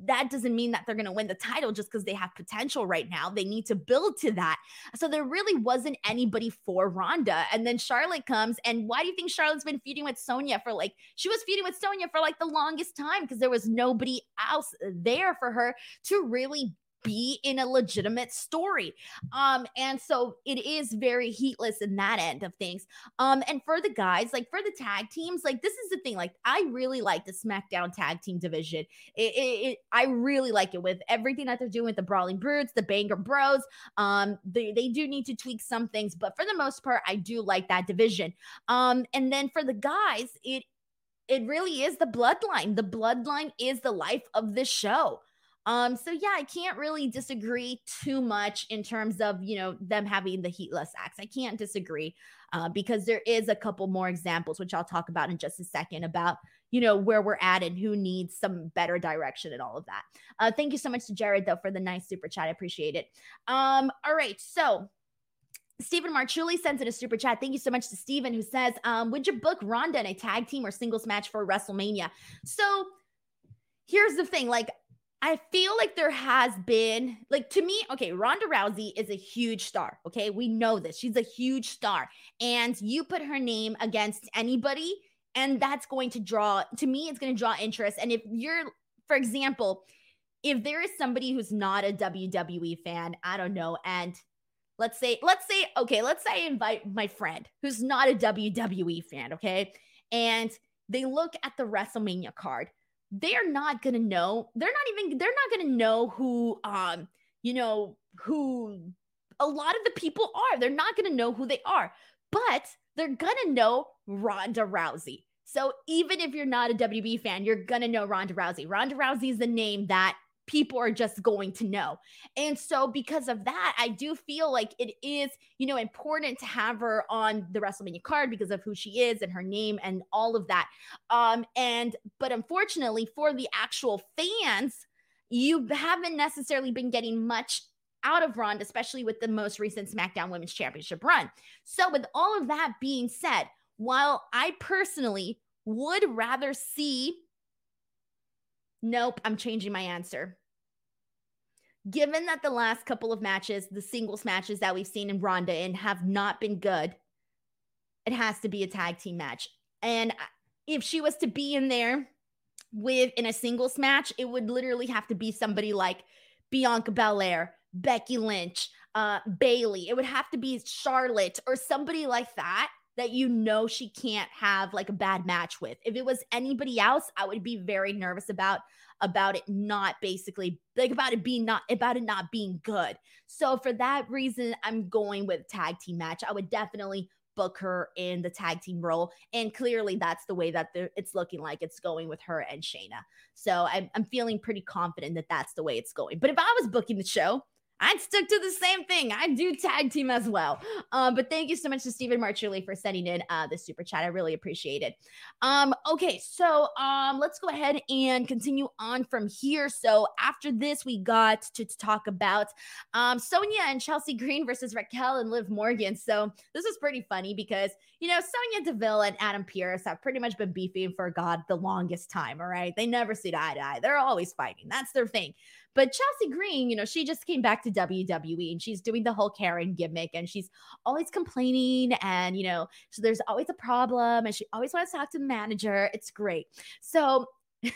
that doesn't mean that they're going to win the title just because they have potential right now. They need to build to that. So there really wasn't anybody for Ronda. And then Charlotte comes. And why do you think Charlotte's been feuding with Sonya for like, she was feuding with Sonya for like the longest time because there was nobody else there for her to really be in a legitimate story. Um, and so it is very heatless in that end of things. Um, and for the guys, like for the tag teams, like this is the thing. Like I really like the SmackDown tag team division. It, it, it I really like it with everything that they're doing with the Brawling Brutes, the Banger Bros. Um, they they do need to tweak some things, but for the most part, I do like that division. Um, and then for the guys, it it really is the bloodline. The bloodline is the life of this show. Um, so yeah, I can't really disagree too much in terms of you know them having the heatless acts. I can't disagree uh, because there is a couple more examples, which I'll talk about in just a second about you know where we're at and who needs some better direction and all of that. Uh, thank you so much to Jared though for the nice super chat. I appreciate it. Um, all right, so Stephen Marchuli sends in a super chat. Thank you so much to Stephen who says, um, would you book Ronda in a tag team or singles match for WrestleMania? So here's the thing like I feel like there has been, like, to me, okay, Ronda Rousey is a huge star. Okay. We know this. She's a huge star. And you put her name against anybody, and that's going to draw, to me, it's going to draw interest. And if you're, for example, if there is somebody who's not a WWE fan, I don't know, and let's say, let's say, okay, let's say I invite my friend who's not a WWE fan, okay? And they look at the WrestleMania card they're not gonna know. They're not even. They're not gonna know who. Um, you know who a lot of the people are. They're not to know who they are, but they're to know Ronda Rousey. So even if you're not a WB fan, you're to know Ronda Rousey. Ronda Rousey is the name that people are just going to know. And so because of that, I do feel like it is, you know, important to have her on the WrestleMania card because of who she is and her name and all of that. Um and but unfortunately for the actual fans, you haven't necessarily been getting much out of Ronda, especially with the most recent SmackDown Women's Championship run. So, with all of that being said, while I personally would rather see, nope, I'm changing my answer. Given that the last couple of matches, the singles matches that we've seen in Ronda and have not been good, it has to be a tag team match. And if she was to be in there with in a singles match, it would literally have to be somebody like Bianca Belair, Becky Lynch, uh, Bayley. It would have to be Charlotte or somebody like that that you know she can't have like a bad match with. If it was anybody else, I would be very nervous about about it not basically like about it being not about it not being good. So for that reason, I'm going with tag team match. I would definitely book her in the tag team role. And clearly, that's the way that it's looking like it's going with her and Shayna. So I'm, I'm feeling pretty confident that that's the way it's going. But if I was booking the show, I'd stick to the same thing. I do tag team as well. Um, but thank you so much to Stephen Marchuli for sending in uh, the super chat. I really appreciate it. Um, okay, so um, let's go ahead and continue on from here. So after this, we got to, to talk about um, Sonya and Chelsea Green versus Raquel and Liv Morgan. So this was pretty funny because you know Sonya Deville and Adam Pearce have pretty much been beefing for God the longest time. All right, they never see eye to eye. They're always fighting. That's their thing. But Chelsea Green, you know, she just came back to WWE and she's doing the whole Karen gimmick and she's always complaining and, you know, so there's always a problem and she always wants to talk to the manager. It's great. So, so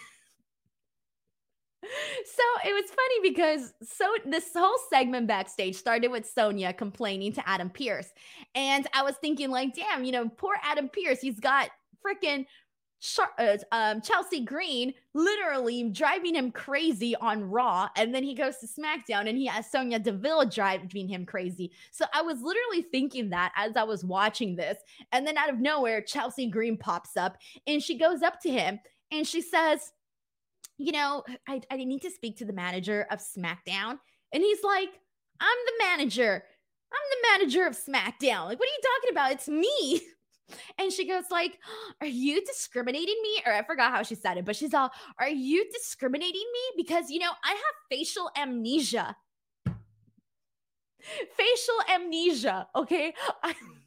it was funny because so this whole segment backstage started with Sonya complaining to Adam Pearce. And I was thinking, like, damn, you know, poor Adam Pearce, he's got freaking uh, um, Chelsea Green literally driving him crazy on Raw, and then he goes to SmackDown and he has Sonya Deville driving him crazy. So I was literally thinking that as I was watching this, and then out of nowhere, Chelsea Green pops up and she goes up to him and she says, "You know, I, I need to speak to the manager of SmackDown," and he's like, "I'm the manager." I'm the manager of SmackDown. Like, what are you talking about? It's me. And she goes like, "Are you discriminating me?" Or I forgot how she said it, but she's all, "Are you discriminating me because you know, I have facial amnesia." facial amnesia, okay?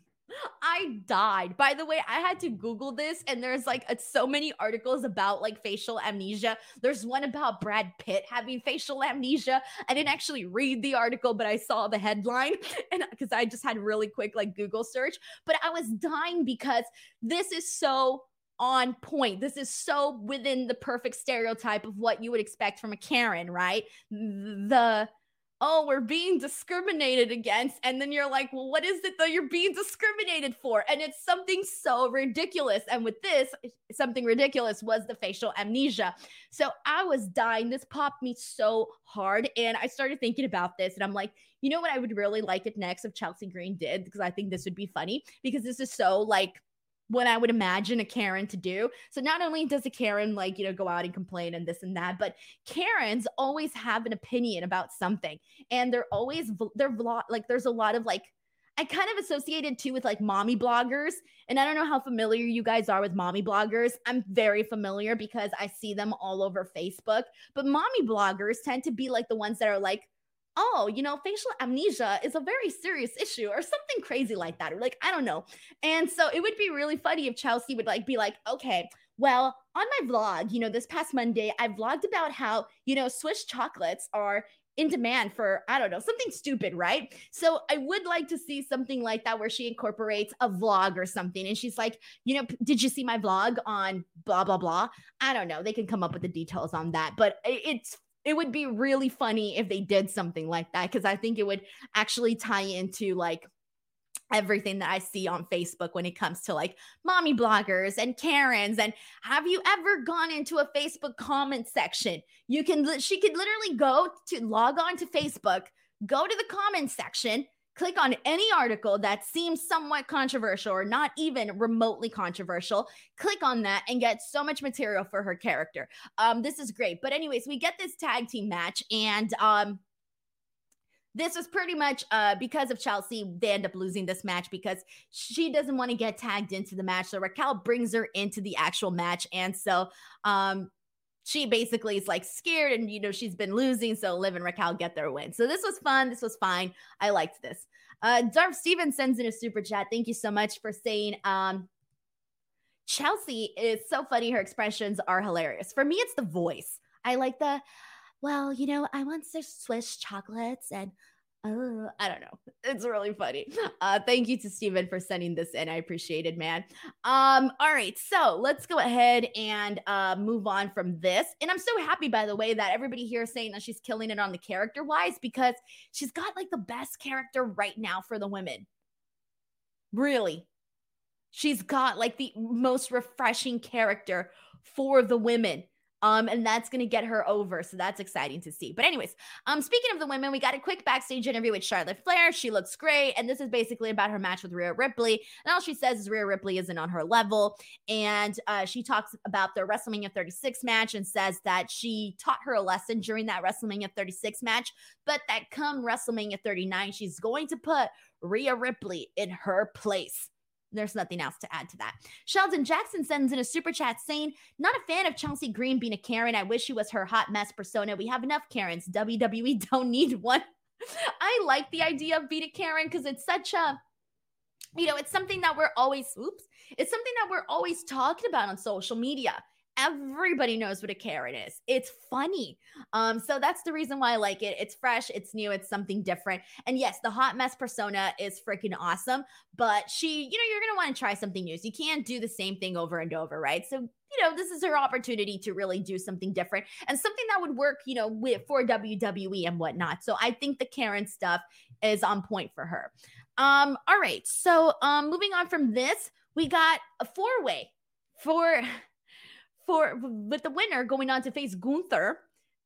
I- died. By the way, I had to Google this, and there's like a, so many articles about like facial amnesia. There's one about Brad Pitt having facial amnesia. I didn't actually read the article, but I saw the headline, and uh, because I just had really quick like Google search. But I was dying because this is so on point. This is so within the perfect stereotype of what you would expect from a Karen, right? The oh, we're being discriminated against. And then you're like, well, what is it that you're being discriminated for? And it's something so ridiculous. And with this, something ridiculous was the facial amnesia. So I was dying. This popped me so hard. And I started thinking about this. And I'm like, you know what? I would really like it next if Chelsea Green did, because I think this would be funny because this is so like, what I would imagine a Karen to do. So not only does a Karen like, you know, go out and complain and this and that, but Karens always have an opinion about something. And they're always they're vlog like there's a lot of like I kind of associated too with like mommy bloggers. And I don't know how familiar you guys are with mommy bloggers. I'm very familiar because I see them all over Facebook. But mommy bloggers tend to be like the ones that are like, oh, you know, facial amnesia is a very serious issue or something crazy like that. Or like, I don't know. And so it would be really funny if Chelsea would like be like, okay, well, on my vlog, you know, this past Monday, I vlogged about how, you know, Swiss chocolates are in demand for, I don't know, something stupid, right? So I would like to see something like that where she incorporates a vlog or something. And she's like, you know, did you see my vlog on blah, blah, blah? I don't know. They can come up with the details on that, but it's it would be really funny if they did something like that because I think it would actually tie into like everything that I see on Facebook when it comes to like mommy bloggers and Karens. And have you ever gone into a Facebook comment section? You can, she could literally go to log on to Facebook, go to the comment section, click on any article that seems somewhat controversial or not even remotely controversial. Click on that and get so much material for her character. Um, this is great. But anyways, we get this tag team match, and um, this was pretty much uh, because of Chelsea. They end up losing this match because she doesn't want to get tagged into the match. So Raquel brings her into the actual match, and so um, she basically is like scared and you know she's been losing so liv and raquel get their win. So this was fun this was fine i liked this. Uh darth steven sends in a super chat thank you so much for saying um chelsea is so funny her expressions are hilarious. For me it's the voice. I like the well you know i want some swiss chocolates and uh, I don't know. It's really funny. Uh, thank you to Steven for sending this in. I appreciate it, man. Um, all right, so let's go ahead and uh, move on from this. And I'm so happy, by the way, that everybody here is saying that she's killing it on the character wise because she's got like the best character right now for the women. Really. She's got like the most refreshing character for the women. Um, and that's going to get her over. So that's exciting to see. But, anyways, um, speaking of the women, we got a quick backstage interview with Charlotte Flair. She looks great. And this is basically about her match with Rhea Ripley. And all she says is Rhea Ripley isn't on her level. And uh, she talks about the WrestleMania 36 match and says that she taught her a lesson during that WrestleMania 36 match, but that come WrestleMania 39, she's going to put Rhea Ripley in her place. There's nothing else to add to that. Sheldon Jackson sends in a super chat saying, Not a fan of Chelsea Green being a Karen. I wish she was her hot mess persona. We have enough Karens. WWE don't need one. I like the idea of being a Karen because it's such a you know, it's something that we're always, oops, it's something that we're always talking about on social media everybody knows what a Karen is. It's funny. Um, so that's the reason why I like it. It's fresh, it's new, it's something different. And yes, the hot mess persona is freaking awesome. But she, you know, you're gonna want to try something new. So you can't do the same thing over and over, right? So you know, this is her opportunity to really do something different and something that would work, you know, with for WWE and whatnot. So I think the Karen stuff is on point for her. Um, all right. So um moving on from this, we got a four-way for for with the winner going on to face Gunther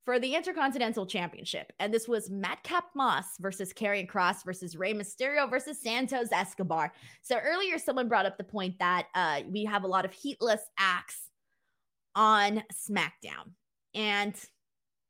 for the Intercontinental Championship. And this was Madcap Moss versus Karrion Kross versus Rey Mysterio versus Santos Escobar. So earlier, someone brought up the point that uh, we have a lot of heatless acts on SmackDown. And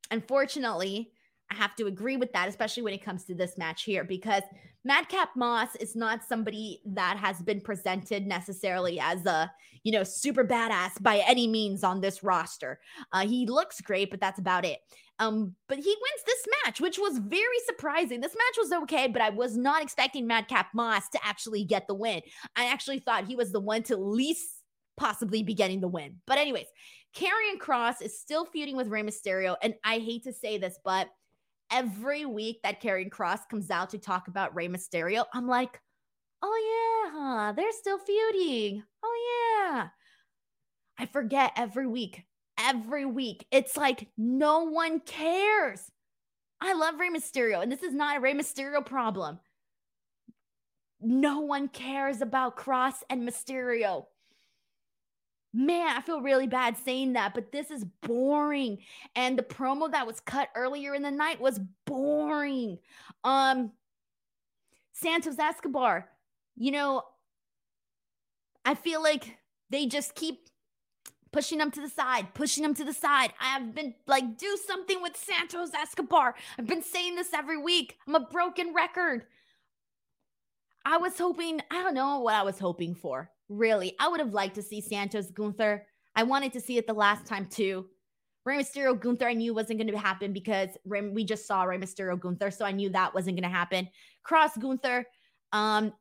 unfortunately, I have to agree with that, especially when it comes to this match here, because Madcap Moss is not somebody that has been presented necessarily as a, you know, super badass by any means on this roster. Uh, he looks great, but that's about it. Um, but he wins this match, which was very surprising. This match was okay, but I was not expecting Madcap Moss to actually get the win. I actually thought he was the one to least possibly be getting the win. But anyways, Karrion Kross is still feuding with Rey Mysterio, and I hate to say this, but every week that Karrion Kross comes out to talk about Rey Mysterio, I'm like, oh yeah, they're still feuding. Oh yeah. I forget every week. Every week. It's like no one cares. I love Rey Mysterio, and this is not a Rey Mysterio problem. No one cares about Kross and Mysterio man, I feel really bad saying that, but this is boring. And the promo that was cut earlier in the night was boring. Um, Santos Escobar, you know, I feel like they just keep pushing him to the side, pushing him to the side. I have been like, do something with Santos Escobar. I've been saying this every week. I'm a broken record. I was hoping, I don't know what I was hoping for. Really, I would have liked to see Santos Gunther. I wanted to see it the last time too. Rey Mysterio Gunther, I knew wasn't going to happen because Rey, we just saw Rey Mysterio Gunther, so I knew that wasn't going to happen. Kross Gunther, um,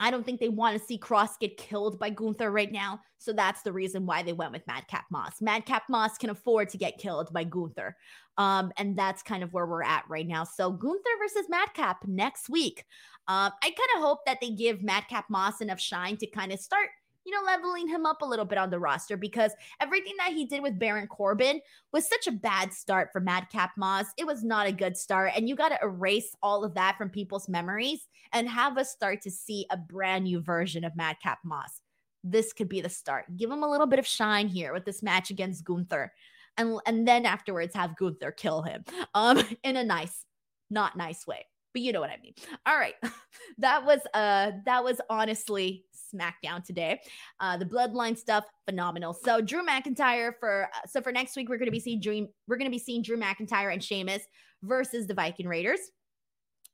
I don't think they want to see Kross get killed by Gunther right now, so that's the reason why they went with Madcap Moss. Madcap Moss can afford to get killed by Gunther, um, and that's kind of where we're at right now. So Gunther versus Madcap next week. Um, I kind of hope that they give Madcap Moss enough shine to kind of start, you know, leveling him up a little bit on the roster because everything that he did with Baron Corbin was such a bad start for Madcap Moss. It was not a good start. And you got to erase all of that from people's memories and have us start to see a brand new version of Madcap Moss. This could be the start. Give him a little bit of shine here with this match against Gunther. And, and then afterwards have Gunther kill him um, in a nice, not nice way. but you know what I mean. All right. that was uh that was honestly SmackDown today. Uh the bloodline stuff phenomenal. So Drew McIntyre for uh, so for next week we're going to be seeing Dream we're going to be seeing Drew McIntyre and Sheamus versus the Viking Raiders.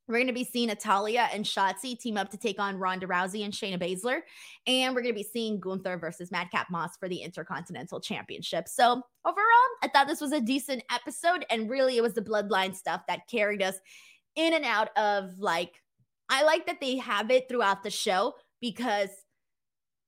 We're going to be seeing Natalya and Shotzi team up to take on Ronda Rousey and Shayna Baszler. And we're going to be seeing Gunther versus Madcap Moss for the Intercontinental Championship. So, overall, I thought this was a decent episode. And really, it was the bloodline stuff that carried us in and out of like, I like that they have it throughout the show because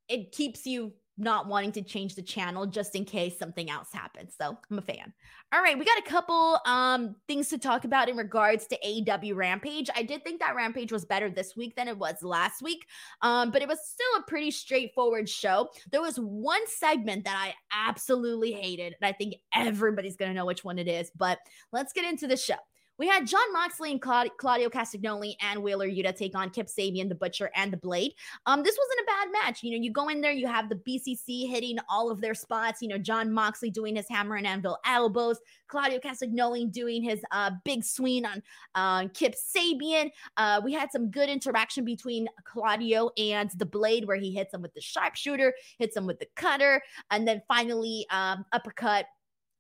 it keeps you not wanting to change the channel just in case something else happens. So I'm a fan. All right, we got a couple um things to talk about in regards to AEW Rampage. I did think that Rampage was better this week than it was last week. Um, but it was still a pretty straightforward show. There was one segment that I absolutely hated, and I think everybody's gonna know which one it is. But let's get into the show. We had Jon Moxley and Claudio Castagnoli and Wheeler Yuta take on Kip Sabian, the Butcher, and the Blade. Um, this wasn't a bad match. You know, you go in there, you have the BCC hitting all of their spots. You know, Jon Moxley doing his hammer and anvil elbows, Claudio Castagnoli doing his uh, big swing on uh, Kip Sabian. Uh, we had some good interaction between Claudio and the Blade, where he hits him with the sharpshooter, hits him with the cutter, and then finally um, uppercut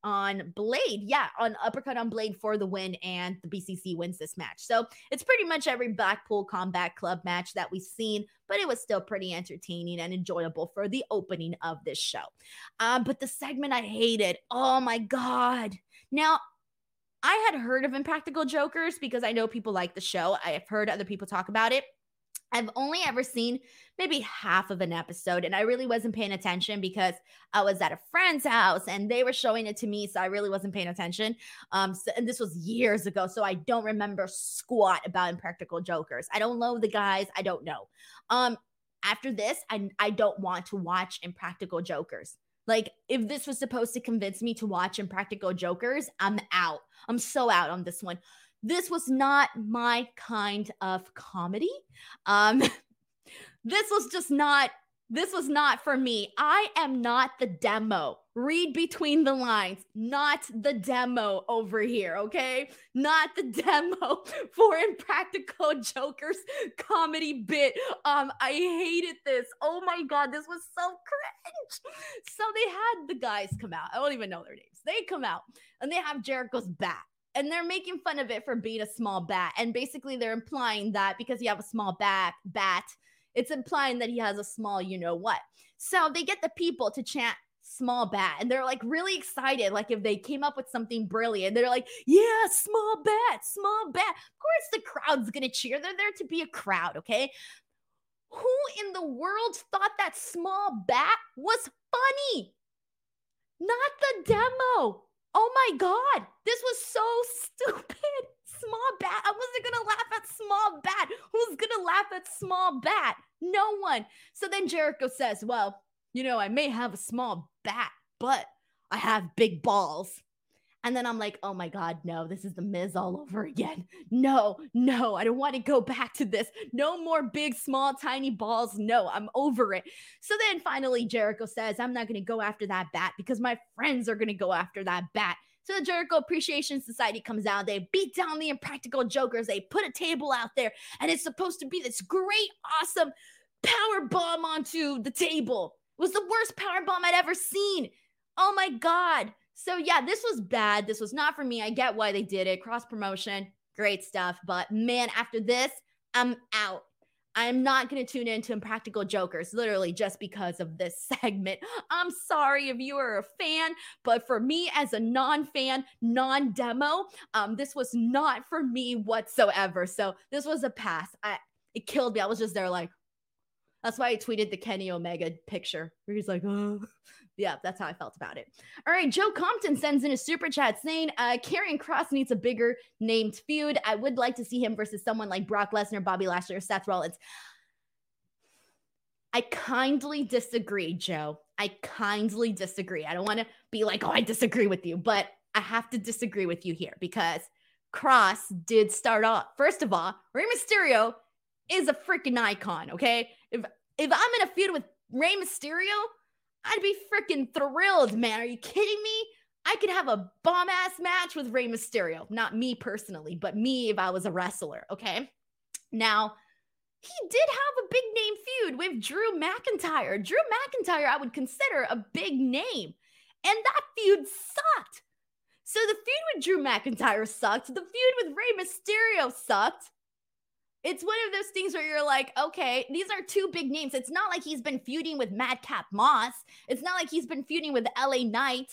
on Blade. Yeah, on uppercut on Blade for the win, and the BCC wins this match. So it's pretty much every Blackpool Combat Club match that we've seen, but it was still pretty entertaining and enjoyable for the opening of this show. Um, but the segment I hated, oh my God. Now, I had heard of Impractical Jokers because I know people like the show. I have heard other people talk about it. I've only ever seen maybe half of an episode, and I really wasn't paying attention because I was at a friend's house and they were showing it to me, so I really wasn't paying attention. Um, so, and this was years ago, so I don't remember squat about Impractical Jokers. I don't know the guys, I don't know. Um, after this, I I don't want to watch Impractical Jokers. Like, if this was supposed to convince me to watch Impractical Jokers, I'm out. I'm so out on this one this was not my kind of comedy. Um, this was just not this was not for me. I am not the demo. Read between the lines, not the demo over here, okay? Not the demo for Impractical Jokers comedy bit. Um, I hated this. Oh my god, this was so cringe. So they had the guys come out. I don't even know their names. They come out and they have Jericho's bat and they're making fun of it for being a small bat. And basically, they're implying that because you have a small bat, bat, it's implying that he has a small, you know what. So they get the people to chant small bat and they're like really excited like if they came up with something brilliant. They're like yeah small bat small bat. Of course the crowd's gonna cheer. They're there to be a crowd okay? Who in the world thought that small bat was funny? Not the demo Oh my God, this was so stupid. Small bat. I wasn't to laugh at small bat. Who's to laugh at small bat? No one. So then Jericho says, Well, you know, I may have a small bat, but I have big balls. And then I'm like, oh my God, no, this is the Miz all over again. No, no, I don't want to go back to this. No more big, small, tiny balls. No, I'm over it. So then finally, Jericho says, I'm not going to go after that bat because my friends are going to go after that bat. So the Jericho Appreciation Society comes out. They beat down the impractical jokers. They put a table out there, and it's supposed to be this great, awesome power bomb onto the table. It was the worst power bomb I'd ever seen. Oh my God. So yeah, this was bad. This was not for me. I get why they did it. Cross promotion, great stuff. But man, after this, I'm out. I'm not going to tune into Impractical Jokers literally just because of this segment. I'm sorry if you are a fan, but for me as a non-fan, non-demo, um, this was not for me whatsoever. So this was a pass. I it killed me. I was just there like, that's why I tweeted the Kenny Omega picture where he's like, oh, yeah, that's how I felt about it. All right, Joe Compton sends in a super chat saying, uh, Karrion Kross needs a bigger named feud. I would like to see him versus someone like Brock Lesnar, Bobby Lashley, or Seth Rollins. I kindly disagree, Joe. I kindly disagree. I don't want to be like, oh, I disagree with you, but I have to disagree with you here because Kross did start off. First of all, Rey Mysterio is a freaking icon, okay? If if I'm in a feud with Rey Mysterio, I'd be freaking thrilled, man. Are you kidding me? I could have a bomb ass match with Rey Mysterio. Not me personally, but me if I was a wrestler. Okay. Now, he did have a big name feud with Drew McIntyre. Drew McIntyre, I would consider a big name. And that feud sucked. So the feud with Drew McIntyre sucked. The feud with Rey Mysterio sucked. It's one of those things where you're like, okay, these are two big names. It's not like he's been feuding with Madcap Moss. It's not like he's been feuding with LA Knight.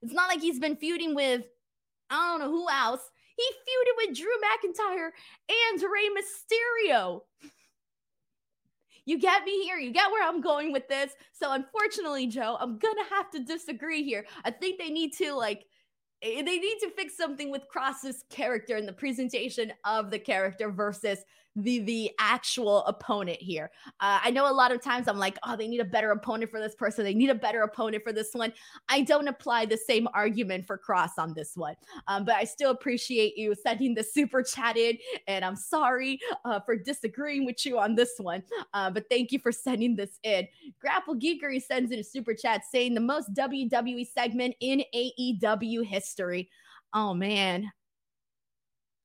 It's not like he's been feuding with I don't know who else. He feuded with Drew McIntyre and Rey Mysterio. You get me here. You get where I'm going with this. So unfortunately, Joe, I'm gonna have to disagree here. I think they need to like eh, they need to fix something with Kross's character and the presentation of the character versus the the actual opponent here. Uh, I know a lot of times I'm like, oh, they need a better opponent for this person. They need a better opponent for this one. I don't apply the same argument for Kross on this one, um, but I still appreciate you sending the super chat in, and I'm sorry uh, for disagreeing with you on this one. Uh, but thank you for sending this in. Grapple Geekery sends in a super chat saying the most WWE segment in AEW history. Oh man,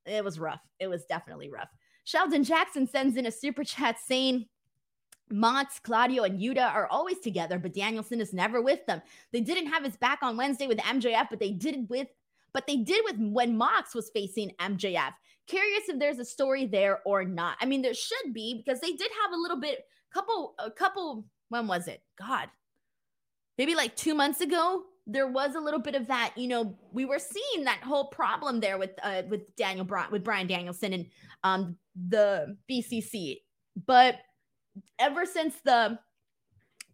it was rough. It was definitely rough. Sheldon Jackson sends in a super chat saying, Mox, Claudio, and Yuta are always together, but Danielson is never with them. They didn't have his back on Wednesday with MJF, but they did with but they did with when Mox was facing MJF. Curious if there's a story there or not. I mean, there should be because they did have a little bit, couple, a couple. When was it? God, maybe like two months ago there was a little bit of that, you know, we were seeing that whole problem there with uh, with Daniel with Bryan Danielson and um the BCC. But ever since the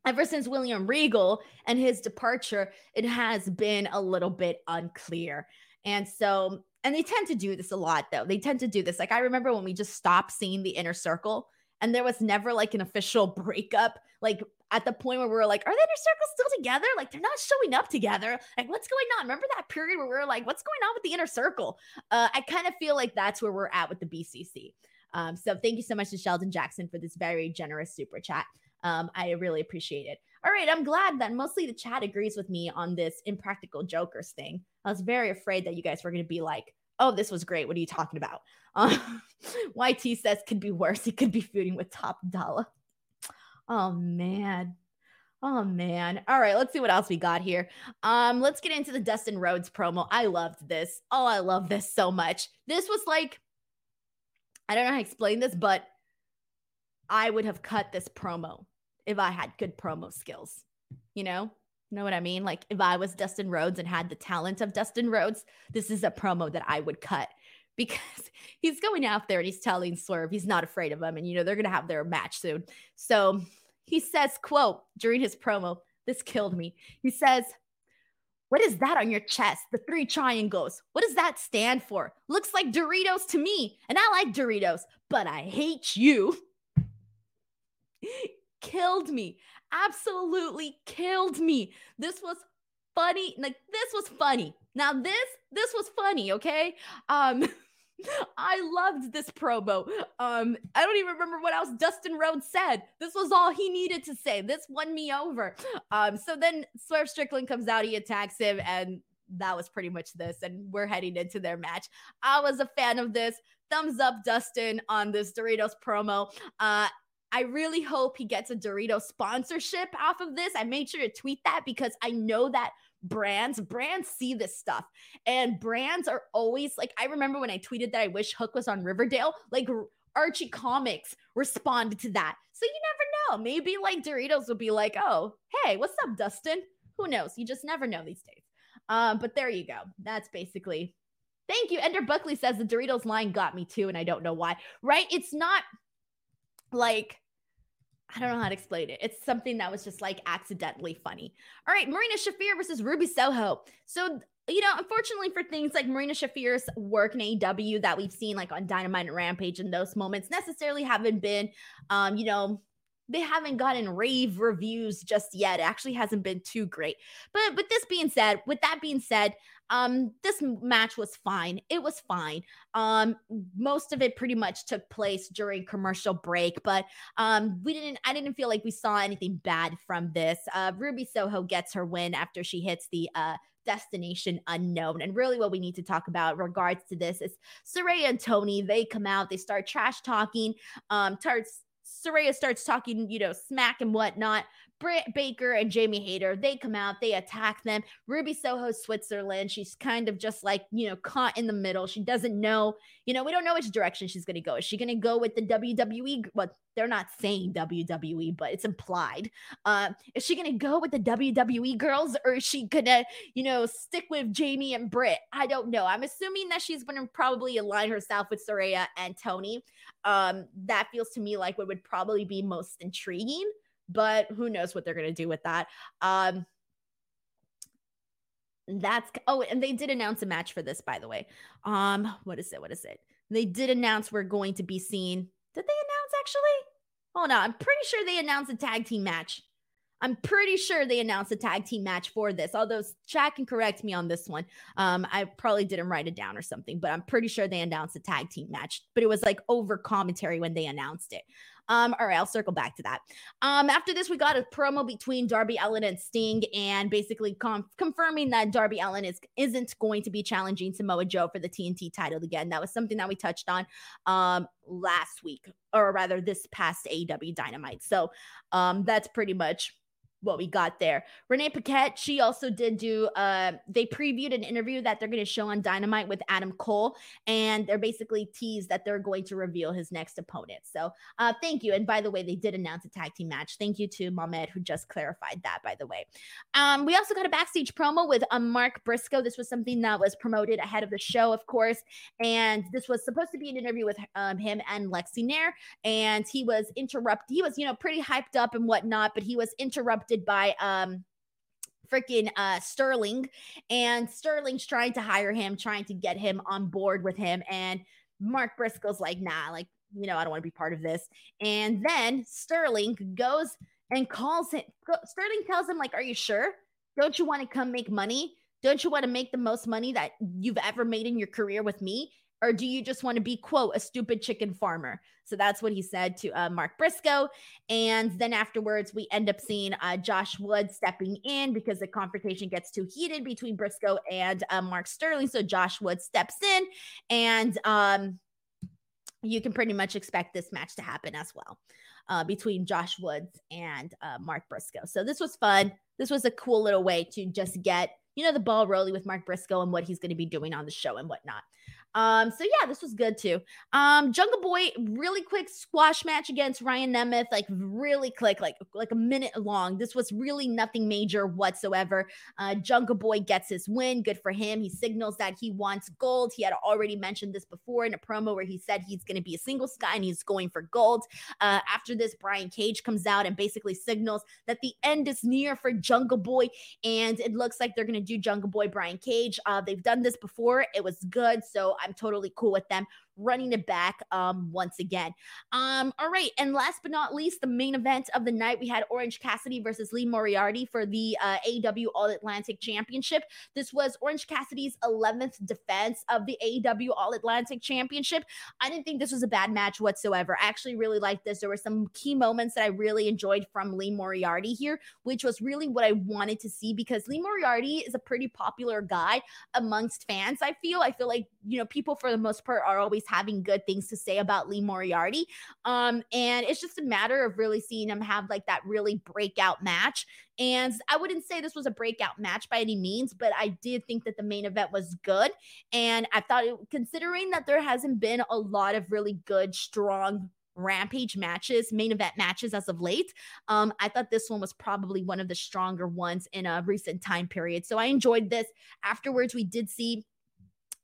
ever since William Regal and his departure, it has been a little bit unclear. And so, and they tend to do this a lot though. They tend to do this. Like I remember when we just stopped seeing the inner circle and there was never like an official breakup. Like at the point where we were like, are the inner circles still together? Like they're not showing up together. Like what's going on? Remember that period where we were like, what's going on with the inner circle? Uh, I kind of feel like that's where we're at with the BCC. Um, so thank you so much to Sheldon Jackson for this very generous super chat. Um, I really appreciate it. All right, I'm glad that mostly the chat agrees with me on this impractical jokers thing. I was very afraid that you guys were going to be like, oh, this was great. What are you talking about? Uh, YT says could be worse. He could be feuding with Top Dolla. Oh man. Oh man. All right, let's see what else we got here. Um, let's get into the Dustin Rhodes promo. I loved this. Oh, I love this so much. This was like I don't know how to explain this, but I would have cut this promo if I had good promo skills. You know? Know what I mean? Like if I was Dustin Rhodes and had the talent of Dustin Rhodes, this is a promo that I would cut because he's going out there and he's telling Swerve he's not afraid of him and you know they're going to have their match soon. So he says, quote, during his promo, this killed me. He says, what is that on your chest? The three triangles. What does that stand for? Looks like Doritos to me. And I like Doritos, but I hate you. killed me. Absolutely killed me. This was funny. Like this was funny. Now this this was funny, okay? Um I loved this promo. Um, I don't even remember what else Dustin Rhodes said. This was all he needed to say. This won me over. Um, so then Swerve Strickland comes out, he attacks him, and that was pretty much this. And we're heading into their match. I was a fan of this. Thumbs up, Dustin, on this Doritos promo. Uh, I really hope he gets a Dorito sponsorship off of this. I made sure to tweet that because I know that brands brands see this stuff. And brands are always like i remember when i tweeted that i wish hook was on riverdale like archie comics responded to that. So you never know. Maybe like doritos will be like oh hey what's up dustin? Who knows? You just never know these days. Um but there you go. That's basically thank you. Ender buckley says the doritos line got me too and i don't know why. Right? It's not like I don't know how to explain it. It's something that was just like accidentally funny. All right, Marina Shafir versus Ruby Soho. So, you know, unfortunately for things like Marina Shafir's work in AEW that we've seen like on Dynamite and Rampage and those moments necessarily haven't been, um, you know, they haven't gotten rave reviews just yet. It actually hasn't been too great. But but this being said, with that being said, um this match was fine. It was fine. Um most of it pretty much took place during commercial break, but um we didn't I didn't feel like we saw anything bad from this. Uh Ruby Soho gets her win after she hits the uh destination unknown. And really, what we need to talk about regards to this is Saraya and Toni. They come out, they start trash talking. Um, starts Saraya starts talking, you know, smack and whatnot. Britt Baker and Jamie Hayter, they come out, they attack them. Ruby Soho, Switzerland, she's kind of just like, you know, caught in the middle. She doesn't know, you know, we don't know which direction she's going to go. Is she going to go with the WWE? Well, they're not saying WWE, but it's implied. Uh, is she going to go with the WWE girls or is she going to, you know, stick with Jamie and Britt? I don't know. I'm assuming that she's going to probably align herself with Saraya and Toni. Um, that feels to me like what would probably be most intriguing but who knows what they're going to do with that. Um, that's oh, and they did announce a match for this, by the way. Um, what is it? What is it? They did announce we're going to be seen. Did they announce actually? Hold on, I'm pretty sure they announced a tag team match. I'm pretty sure they announced a tag team match for this. Although Jack can correct me on this one. Um, I probably didn't write it down or something, but I'm pretty sure they announced a tag team match. But it was like over commentary when they announced it. Um, all right, I'll circle back to that. Um, after this, we got a promo between Darby Allin and Sting, and basically com- confirming that Darby Allin is isn't going to be challenging Samoa Joe for the TNT title again. That was something that we touched on um last week, or rather this past AEW Dynamite. So um, that's pretty much what we got there. Renee Paquette, she also did do uh they previewed an interview that they're going to show on Dynamite with Adam Cole and they're basically teased that they're going to reveal his next opponent. So, uh thank you. And by the way, they did announce a tag team match. Thank you to Mohamed who just clarified that by the way. Um we also got a backstage promo with um, Mark Briscoe. This was something that was promoted ahead of the show, of course, and this was supposed to be an interview with um, him and Lexy Nair and he was interrupted. He was, you know, pretty hyped up and whatnot, but he was interrupted interrupted by um freaking uh Sterling and Sterling's trying to hire him, trying to get him on board with him and Mark Briscoe's like, "Nah, like, you know, I don't want to be part of this." And then Sterling goes and calls him Sterling tells him like, "Are you sure? Don't you want to come make money? Don't you want to make the most money that you've ever made in your career with me?" Or do you just want to be quote a stupid chicken farmer? So that's what he said to uh, mark briscoe. And then afterwards we end up seeing uh, josh wood stepping in because the confrontation gets too heated between briscoe and uh, mark sterling. So josh wood steps in and um, you can pretty much expect this match to happen as well uh, between josh woods and uh, mark briscoe. So this was fun. This was a cool little way to just get you know the ball rolling with mark briscoe and what he's going to be doing on the show and whatnot um, so yeah, this was good too. Um, Jungle Boy, really quick squash match against Ryan Nemeth, like really quick, like like a minute long. This was really nothing major whatsoever. Uh, Jungle Boy gets his win. Good for him. He signals that he wants gold. He had already mentioned this before in a promo where he said he's going to be a singles guy and he's going for gold. Uh, after this, Brian Cage comes out and basically signals that the end is near for Jungle Boy, and it looks like they're going to do Jungle Boy Brian Cage. Uh, they've done this before. It was good, so I'm totally cool with them running it back um, once again. Um, all right. And last but not least, the main event of the night, we had Orange Cassidy versus Lee Moriarty for the uh, AEW All Atlantic Championship. This was Orange Cassidy's 11th defense of the AEW All Atlantic Championship. I didn't think this was a bad match whatsoever. I actually really liked this. There were some key moments that I really enjoyed from Lee Moriarty here, which was really what I wanted to see because Lee Moriarty is a pretty popular guy amongst fans. I feel, I feel like, you know, people for the most part are always having good things to say about Lee Moriarty. Um, and it's just a matter of really seeing him have like that really breakout match. And I wouldn't say this was a breakout match by any means, but I did think that the main event was good. And I thought, it, considering that there hasn't been a lot of really good, strong rampage matches, main event matches as of late. Um, I thought this one was probably one of the stronger ones in a recent time period. So I enjoyed this. Afterwards, we did see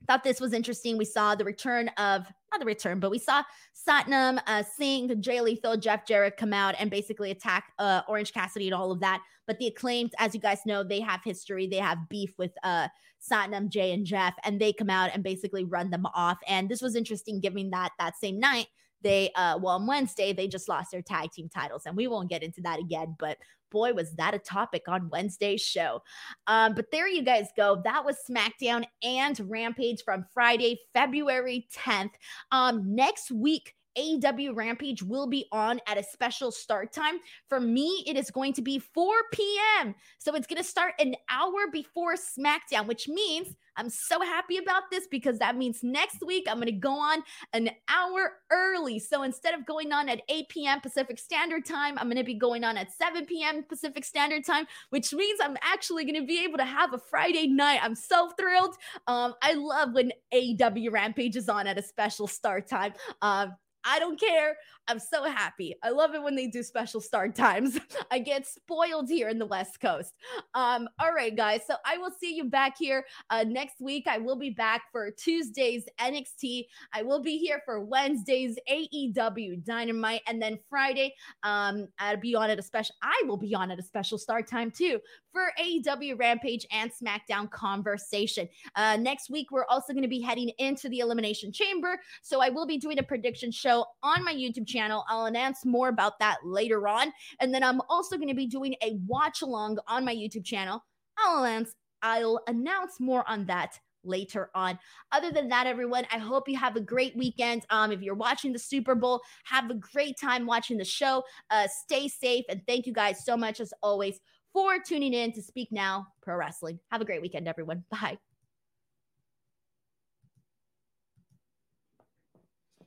thought this was interesting. We saw the return of not the return, but we saw Satnam, uh, Singh, Jay Lethal, Jeff Jarrett come out and basically attack uh, Orange Cassidy and all of that. But the acclaimed, as you guys know, they have history. They have beef with uh, Satnam, Jay, and Jeff, and they come out and basically run them off. And this was interesting, given that that same night they uh well on Wednesday they just lost their tag team titles and we won't get into that again but boy, was that a topic on Wednesday's show. Um, but there you guys go. That was SmackDown and Rampage from Friday, February 10th. Um, next week, AEW Rampage will be on at a special start time. For me, it is going to be 4 p.m. So it's going to start an hour before SmackDown, which means I'm so happy about this because that means next week I'm going to go on an hour early. So instead of going on at 8 p.m. Pacific Standard Time, I'm going to be going on at 7 p.m. Pacific Standard Time, which means I'm actually going to be able to have a Friday night. I'm so thrilled. Um, I love when AEW Rampage is on at a special start time. Um, I don't care. I'm so happy. I love it when they do special start times. I get spoiled here in the West Coast. Um, all right, guys. So I will see you back here uh, next week. I will be back for Tuesdays NXT. I will be here for Wednesdays AEW Dynamite, and then Friday, um, I'll be on at a special. I will be on at a special start time too for AEW Rampage and SmackDown conversation. Uh, next week, we're also going to be heading into the Elimination Chamber, so I will be doing a prediction show on my YouTube channel. I'll announce more about that later on. And then I'm also going to be doing a watch along on my YouTube channel. I'll announce I'll announce more on that later on. Other than that, everyone, I hope you have a great weekend. Um, if you're watching the Super Bowl, have a great time watching the show. Uh, stay safe, and thank you guys so much as always for tuning in to Speak Now Pro Wrestling. Have a great weekend, everyone. Bye.